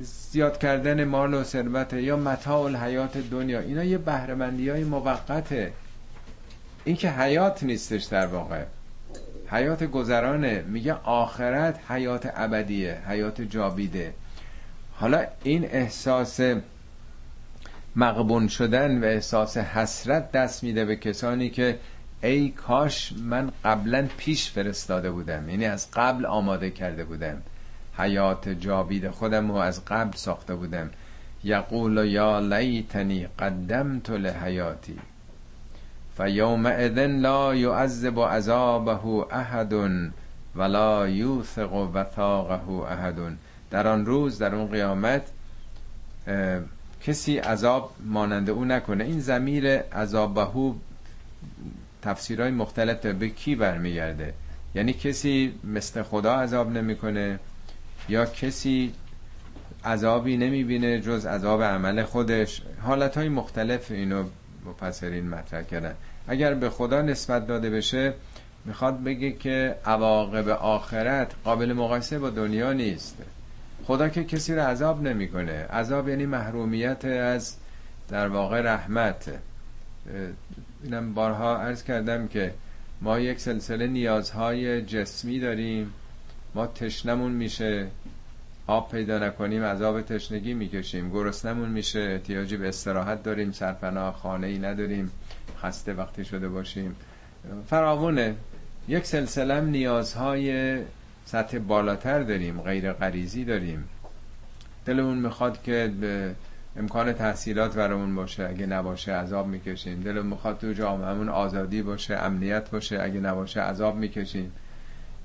زیاد کردن مال و ثروت یا متاع الحیات دنیا. اینا یه بهرهمندی های موقته. این که حیات نیستش در واقع. حیات گذرانه. میگه آخرت حیات ابدیه حیات جاویده. حالا این احساس مقبون شدن و احساس حسرت دست میده به کسانی که ای کاش من قبلا پیش فرستاده بودم یعنی از قبل آماده کرده بودم. حیات جاوید خودم رو از قبل ساخته بودم. یقول یا لیتنی قدمت لحیاتی. فیوم اذن لا یعذب عذابه احد ولا یوثق وثاقه احد. در آن روز در اون قیامت کسی عذاب ماننده او نکنه. این زمیر عذابهو تفسیرهای مختلف به کی برمیگرده؟ یعنی کسی مثل خدا عذاب نمی‌کنه؟ یا کسی عذابی نمی‌بینه جز عذاب عمل خودش. حالت های مختلف اینو مفسرین مطرح کردن. اگر به خدا نسبت داده بشه می‌خواد بگه که عواقب آخرت قابل مقایسه با دنیا نیست. خدا که کسی رو عذاب نمی‌کنه. عذاب یعنی محرومیت از در واقع رحمت. اینم بارها عرض کردم که ما یک سلسله نیازهای جسمی داریم. ما تشنمون میشه. آب پیدا نکنیم عذاب تشنگی می‌کشیم. گرسنمون میشه. احتیاجی به استراحت داریم. سرپناه خانه ای نداریم. خسته وقتی شده باشیم. فراوونه یک سلسله نیازهای سطح بالاتر داریم. غیر غریزی داریم. دلمون می‌خواد که به امکان تحصیلات برامون باشه. اگه نباشه عذاب می‌کشیم. دلمون می‌خواد تو جامعهمون آزادی باشه امنیت باشه. اگه نباشه عذاب می‌کشیم.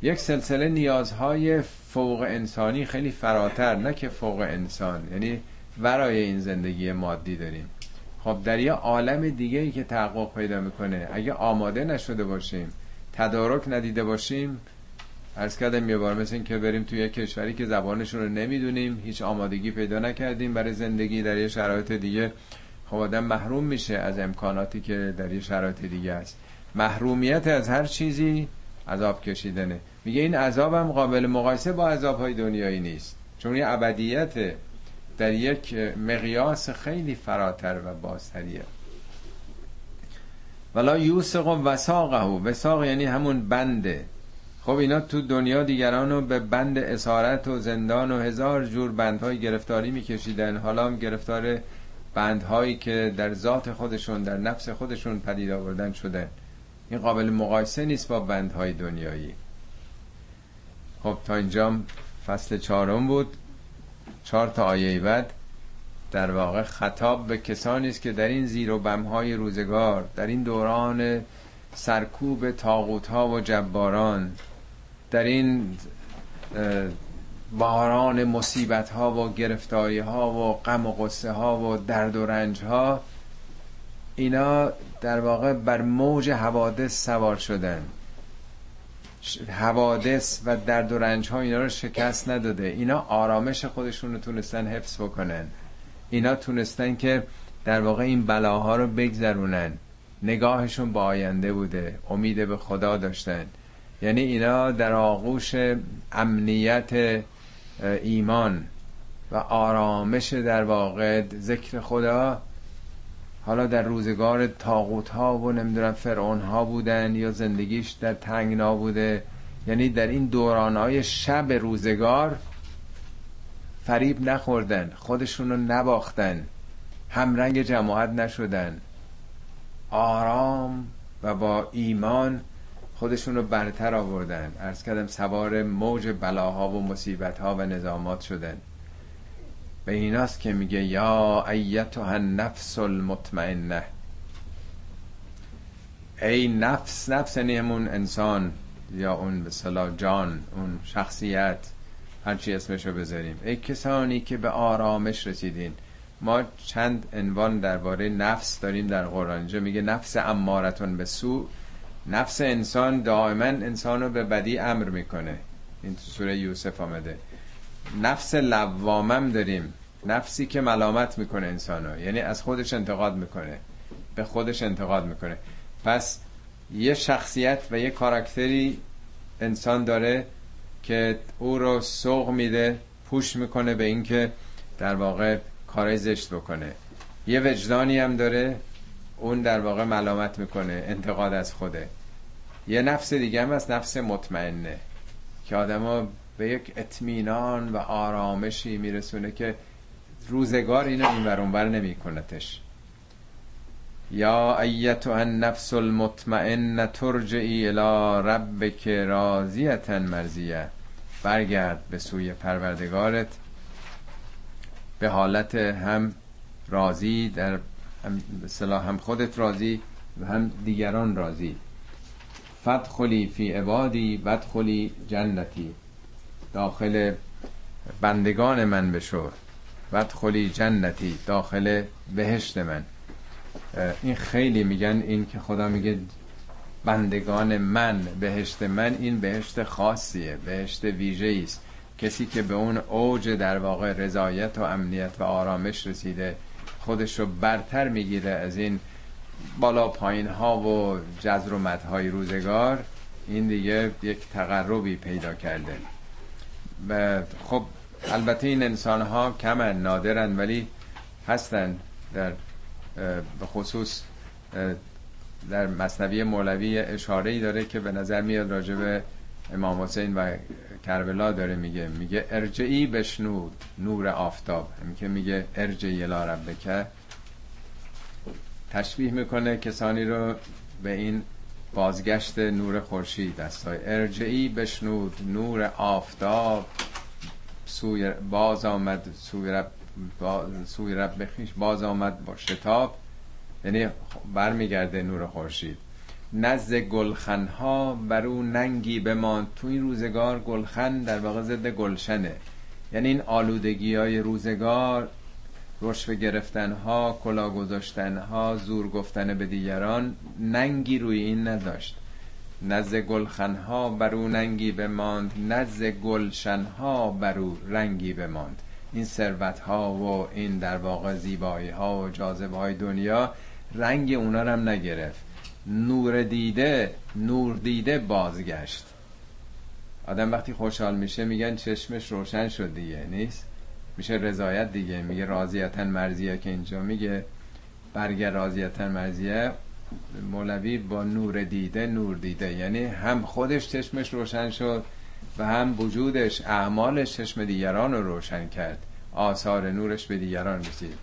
یک سلسله نیازهای فوق انسانی خیلی فراتر نه که فوق انسان. یعنی ورای این زندگی مادی داریم. خب در یه عالم دیگه ای که تحقق پیدا می‌کنه اگه آماده نشده باشیم تدارک ندیده باشیم عرض کردم یه بار مثل این که بریم توی کشوری که زبانشون رو نمی‌دونیم هیچ آمادگی پیدا نکردیم برای زندگی در یه شرایط دیگه خب آدم محروم میشه از امکاناتی که در یه شرایط دیگه است. محرومیت از هر چیزی عذاب کشیدنه. میگه این عذابم قابل مقایسه با عذابهای دنیایی نیست. چون یه ابدیت در یک مقیاس خیلی فراتر و بازتریه. ولا یوسق و وساقه. وساق یعنی همون بنده. خب اینا تو دنیا دیگرانو به بند اسارت و زندان و هزار جور بندهای گرفتاری میکشیدن. حالا هم گرفتار بندهایی که در ذات خودشون در نفس خودشون پدید آوردن شده این قابل مقایسه نیست با بندهای دنیایی. خب تا اینجا فصل چهارم بود. چهار تا آیه بعد. در واقع خطاب به کسانی است که در این زیر و بمهای روزگار در این دوران سرکوب تاغوت ها و جباران در این باران مصیبت ها و گرفتاری ها و غم و غصه ها و درد و رنج ها اینا در واقع بر موج حوادث سوار شدن. حوادث و درد و رنج ها اینا رو شکست نداده. اینا آرامش خودشون رو تونستن حفظ بکنن. اینا تونستن که در واقع این بلاها رو بگذرونن. نگاهشون با آینده بوده. امید به خدا داشتن. یعنی اینا در آغوش امنیت ایمان و آرامش در واقع ذکر خدا حالا در روزگار تاغوت ها و نمی‌دونم فرعون ها بودن یا زندگیش در تنگنا بوده. یعنی در این دوران های شب روزگار فریب نخوردن خودشون رو نباختن همرنگ جماعت نشدن. آرام و با ایمان خودشون رو برتر آوردن. ارز کردم سوار موج بلاها و مصیبت ها و نظامات شدن. به ایناست که میگه یا ایتها النفس المطمئنه. ای نفس نفس یعنی انسان یا اون به صلاح جان اون شخصیت. هرچی اسمشو بذاریم. ای کسانی که به آرامش رسیدین. ما چند عنوان درباره نفس داریم در قرآن. اینجا میگه نفس امارتون به سو نفس انسان دائما انسان رو به بدی امر می‌کنه. این تو سوره یوسف آمده. نفس لوامم داریم. نفسی که ملامت می‌کنه انسانو. یعنی از خودش انتقاد می‌کنه. به خودش انتقاد می‌کنه. پس یه شخصیت و یه کاراکتری انسان داره که او رو سوق میده پوش می‌کنه به اینکه در واقع کار زشت بکنه. یه وجدانی هم داره اون در واقع ملامت می‌کنه انتقاد از خوده. یه نفس دیگه هم از نفس مطمئنه. که آدما به یک اطمینان و آرامشی میرسونه که روزگار اینو این ورانور نمیکنتش یا ایتو ان نفس المطمئن ترجعی الى ربک راضیتا مرزیه برگرد به سوی پروردگارت. به حالت هم راضی در هم, هم خودت راضی و هم دیگران راضی. فدخلی فی عبادی بدخلی جنتی. داخل بندگان من بشو. ودخلی جنتی داخل بهشت من. این خیلی میگن این که خدا میگه بندگان من بهشت من این بهشت خاصیه بهشت ویژه است. کسی که به اون اوج در واقع رضایت و امنیت و آرامش رسیده خودش رو برتر می‌گیره از این بالا پایین ها و جزر و روزگار این دیگه یک تقربی پیدا کرده. خب البته این انسان ها کمن نادرن ولی هستن در به خصوص در مصنوی مولوی اشاره ای داره که به نظر میاد راجب امام حسین و کربلا داره میگه. میگه ارجعی بشنود نور آفتاب. همین که میگه ارجعی لا ربکه تشبیه می‌کنه کسانی رو به این بازگشت نور خورشید دستای ارجعی بشنود نور آفتاب سوی باز آمد سوی رب, سوی رب بخیش باز آمد با شتاب. یعنی برمیگرده نور خورشید. نزد گلخن ها بر او ننگی بمان تو این روزگار گلخن در واقع ضد گلشنه. یعنی این آلودگی های روزگار رشوه گرفتن ها کلا گذاشتن ها زور گفتن به دیگران ننگی روی این نداشت نزد گلخن ها بر او ننگی بماند نزد گلشن ها بر او رنگی بماند. این ثروت ها و این در واقع زیبایی ها و جاذبه های دنیا رنگ اونا رو هم نگرفت. نور دیده نور دیده بازگشت. آدم وقتی خوشحال میشه میگن چشمش روشن شد دیگه نیست؟ میشه رضایت دیگه. میگه راضیتن مرزیه که اینجا میگه. برگر راضیتن مرزیه مولوی با نور دیده نور دیده. یعنی هم خودش چشمش روشن شد و هم وجودش اعمالش چشم دیگران رو روشن کرد. آثار نورش به دیگران رسید.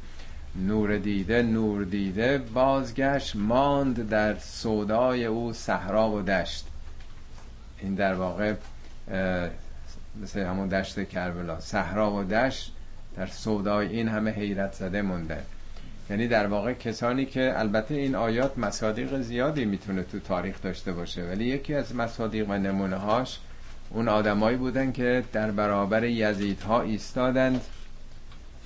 نور دیده نور دیده بازگشت ماند در سودای او صحرا و دشت. این در واقع مثل همون دشت کربلا. صحرا و دشت در سودای این همه حیرت زده مونده. یعنی در واقع کسانی که البته این آیات مصادیق زیادی می‌تونه تو تاریخ داشته باشه ولی یکی از مصادیق و نمونه هاش اون آدمایی بودن که در برابر یزیدها ایستادند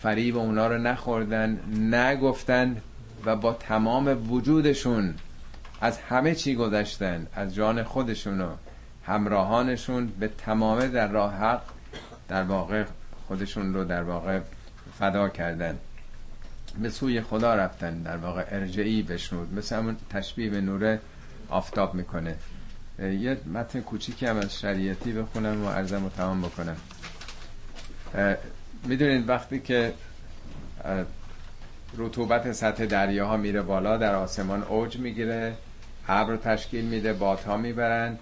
فریب اونا رو نخوردن نگفتن و با تمام وجودشون از همه چی گذشتن از جان خودشون و همراهانشون به تمامه در راه حق در واقع خودشون رو در واقع فدا کردن. به سوی خدا رفتن در واقع ارجعی بشنود. مثل همون تشبیه به نور آفتاب می‌کنه. یه متن کوچیکی هم از شریعتی بخونم و عرضم رو تمام بکنم. می‌دونید وقتی که رطوبت سطح دریاها میره بالا در آسمان اوج می‌گیره ابر تشکیل میده بادها می‌برن.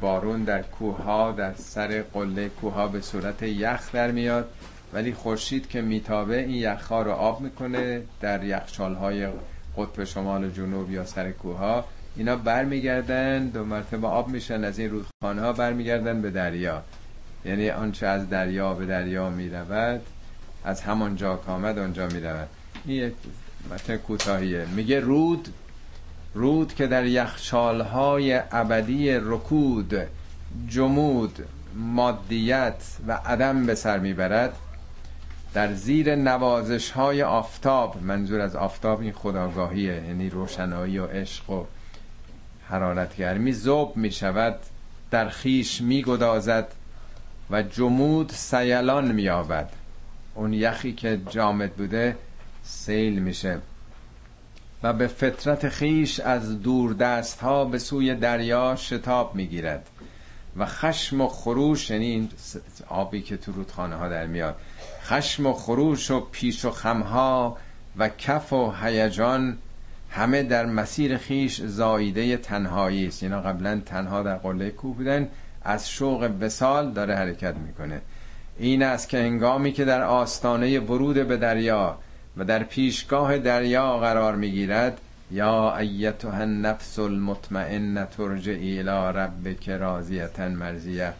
بارون در کوه در سر قله کوه به صورت یخ در میاد. ولی خورشید که میتابه این یخها رو آب می‌کنه در یخچال های قطب شمال و جنوب یا سر کوه ها اینا برمیگردن دو مرتبه آب میشن از این رودخانه ها برمیگردن به دریا. یعنی آنچه از دریا به دریا می‌رود از همان جا که آمد آنجا می‌رود. این یک متن کوتاهیه. میگه رود رود که در یخچالهای ابدی رکود جمود مادیت و عدم به سر می‌برد. در زیر نوازش های آفتاب منظور از آفتاب این خداگاهیه یعنی روشنایی و عشق و حرارتگرمی زوب می شود در خیش می گدازد و جمود سیلان می آود اون یخی که جامد بوده سیل میشه. و به فطرت خیش از دور دست ها به سوی دریا شتاب می‌گیرد و خشم و خروش یعنی این آبی که تو رودخانه ها در میاد خشم و خروش و پیش و خمها و کف و هیجان همه در مسیر خیش زاییده تنهایی است. اینا قبلا تنها در قله کوه بودن از شوق وسال داره حرکت می‌کنه. این است که انگامی که در آستانه ورود به دریا و در پیشگاه دریا قرار می‌گیرد یا ایتها النفس المطمئنه ترجعی الى ربک راضیه مرزیه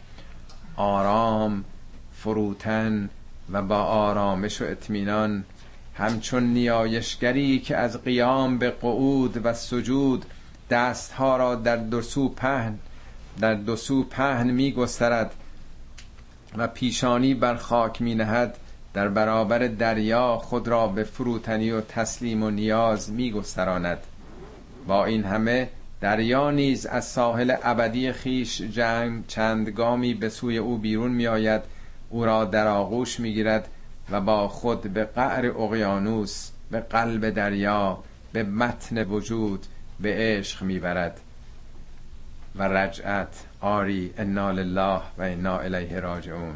آرام فروتن و با آرامش و اطمینان همچون نیایشگری که از قیام به قعود و سجود دستها را در دو سو پهن در دو سو پهن می گسترد و پیشانی بر خاک می نهد در برابر دریا خود را به فروتنی و تسلیم و نیاز می گستراند با این همه دریا نیز از ساحل ابدی خیش جنگ چندگامی به سوی او بیرون می آید او را در آغوش می گیرد و با خود به قعر اقیانوس به قلب دریا به متن وجود به عشق می‌برد. و رجعت آری انا لله و انا الیه راجعون.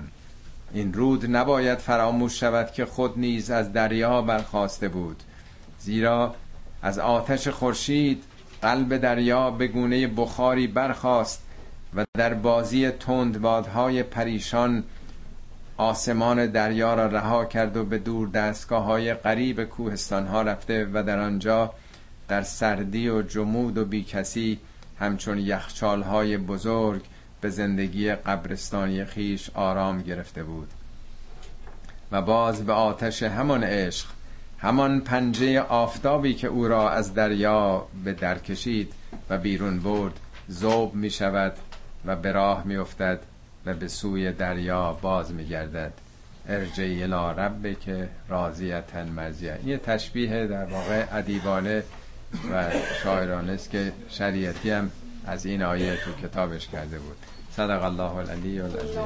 این رود نباید فراموش شود که خود نیز از دریا برخواسته بود زیرا از آتش خورشید قلب دریا به گونه بخاری برخاست و در بازی تندبادهای پریشان آسمان دریا را رها کرد و به دور دستگاه های قریب کوهستان ها رفته و در آنجا در سردی و جمود و بیکسی همچون یخچال های بزرگ به زندگی قبرستانی خیش آرام گرفته بود. و باز به آتش همان عشق همان پنجه آفتابی که او را از دریا به در کشید و بیرون برد زوب می شود و به راه می افتد و به سوی دریا باز میگردد ارجعی الى رب که راضیتن مرزیه یه تشبیه در واقع ادیبانه و شاعرانه است که شریعتی هم از این آیه تو کتابش کرده بود. صدق الله العلی العظیم.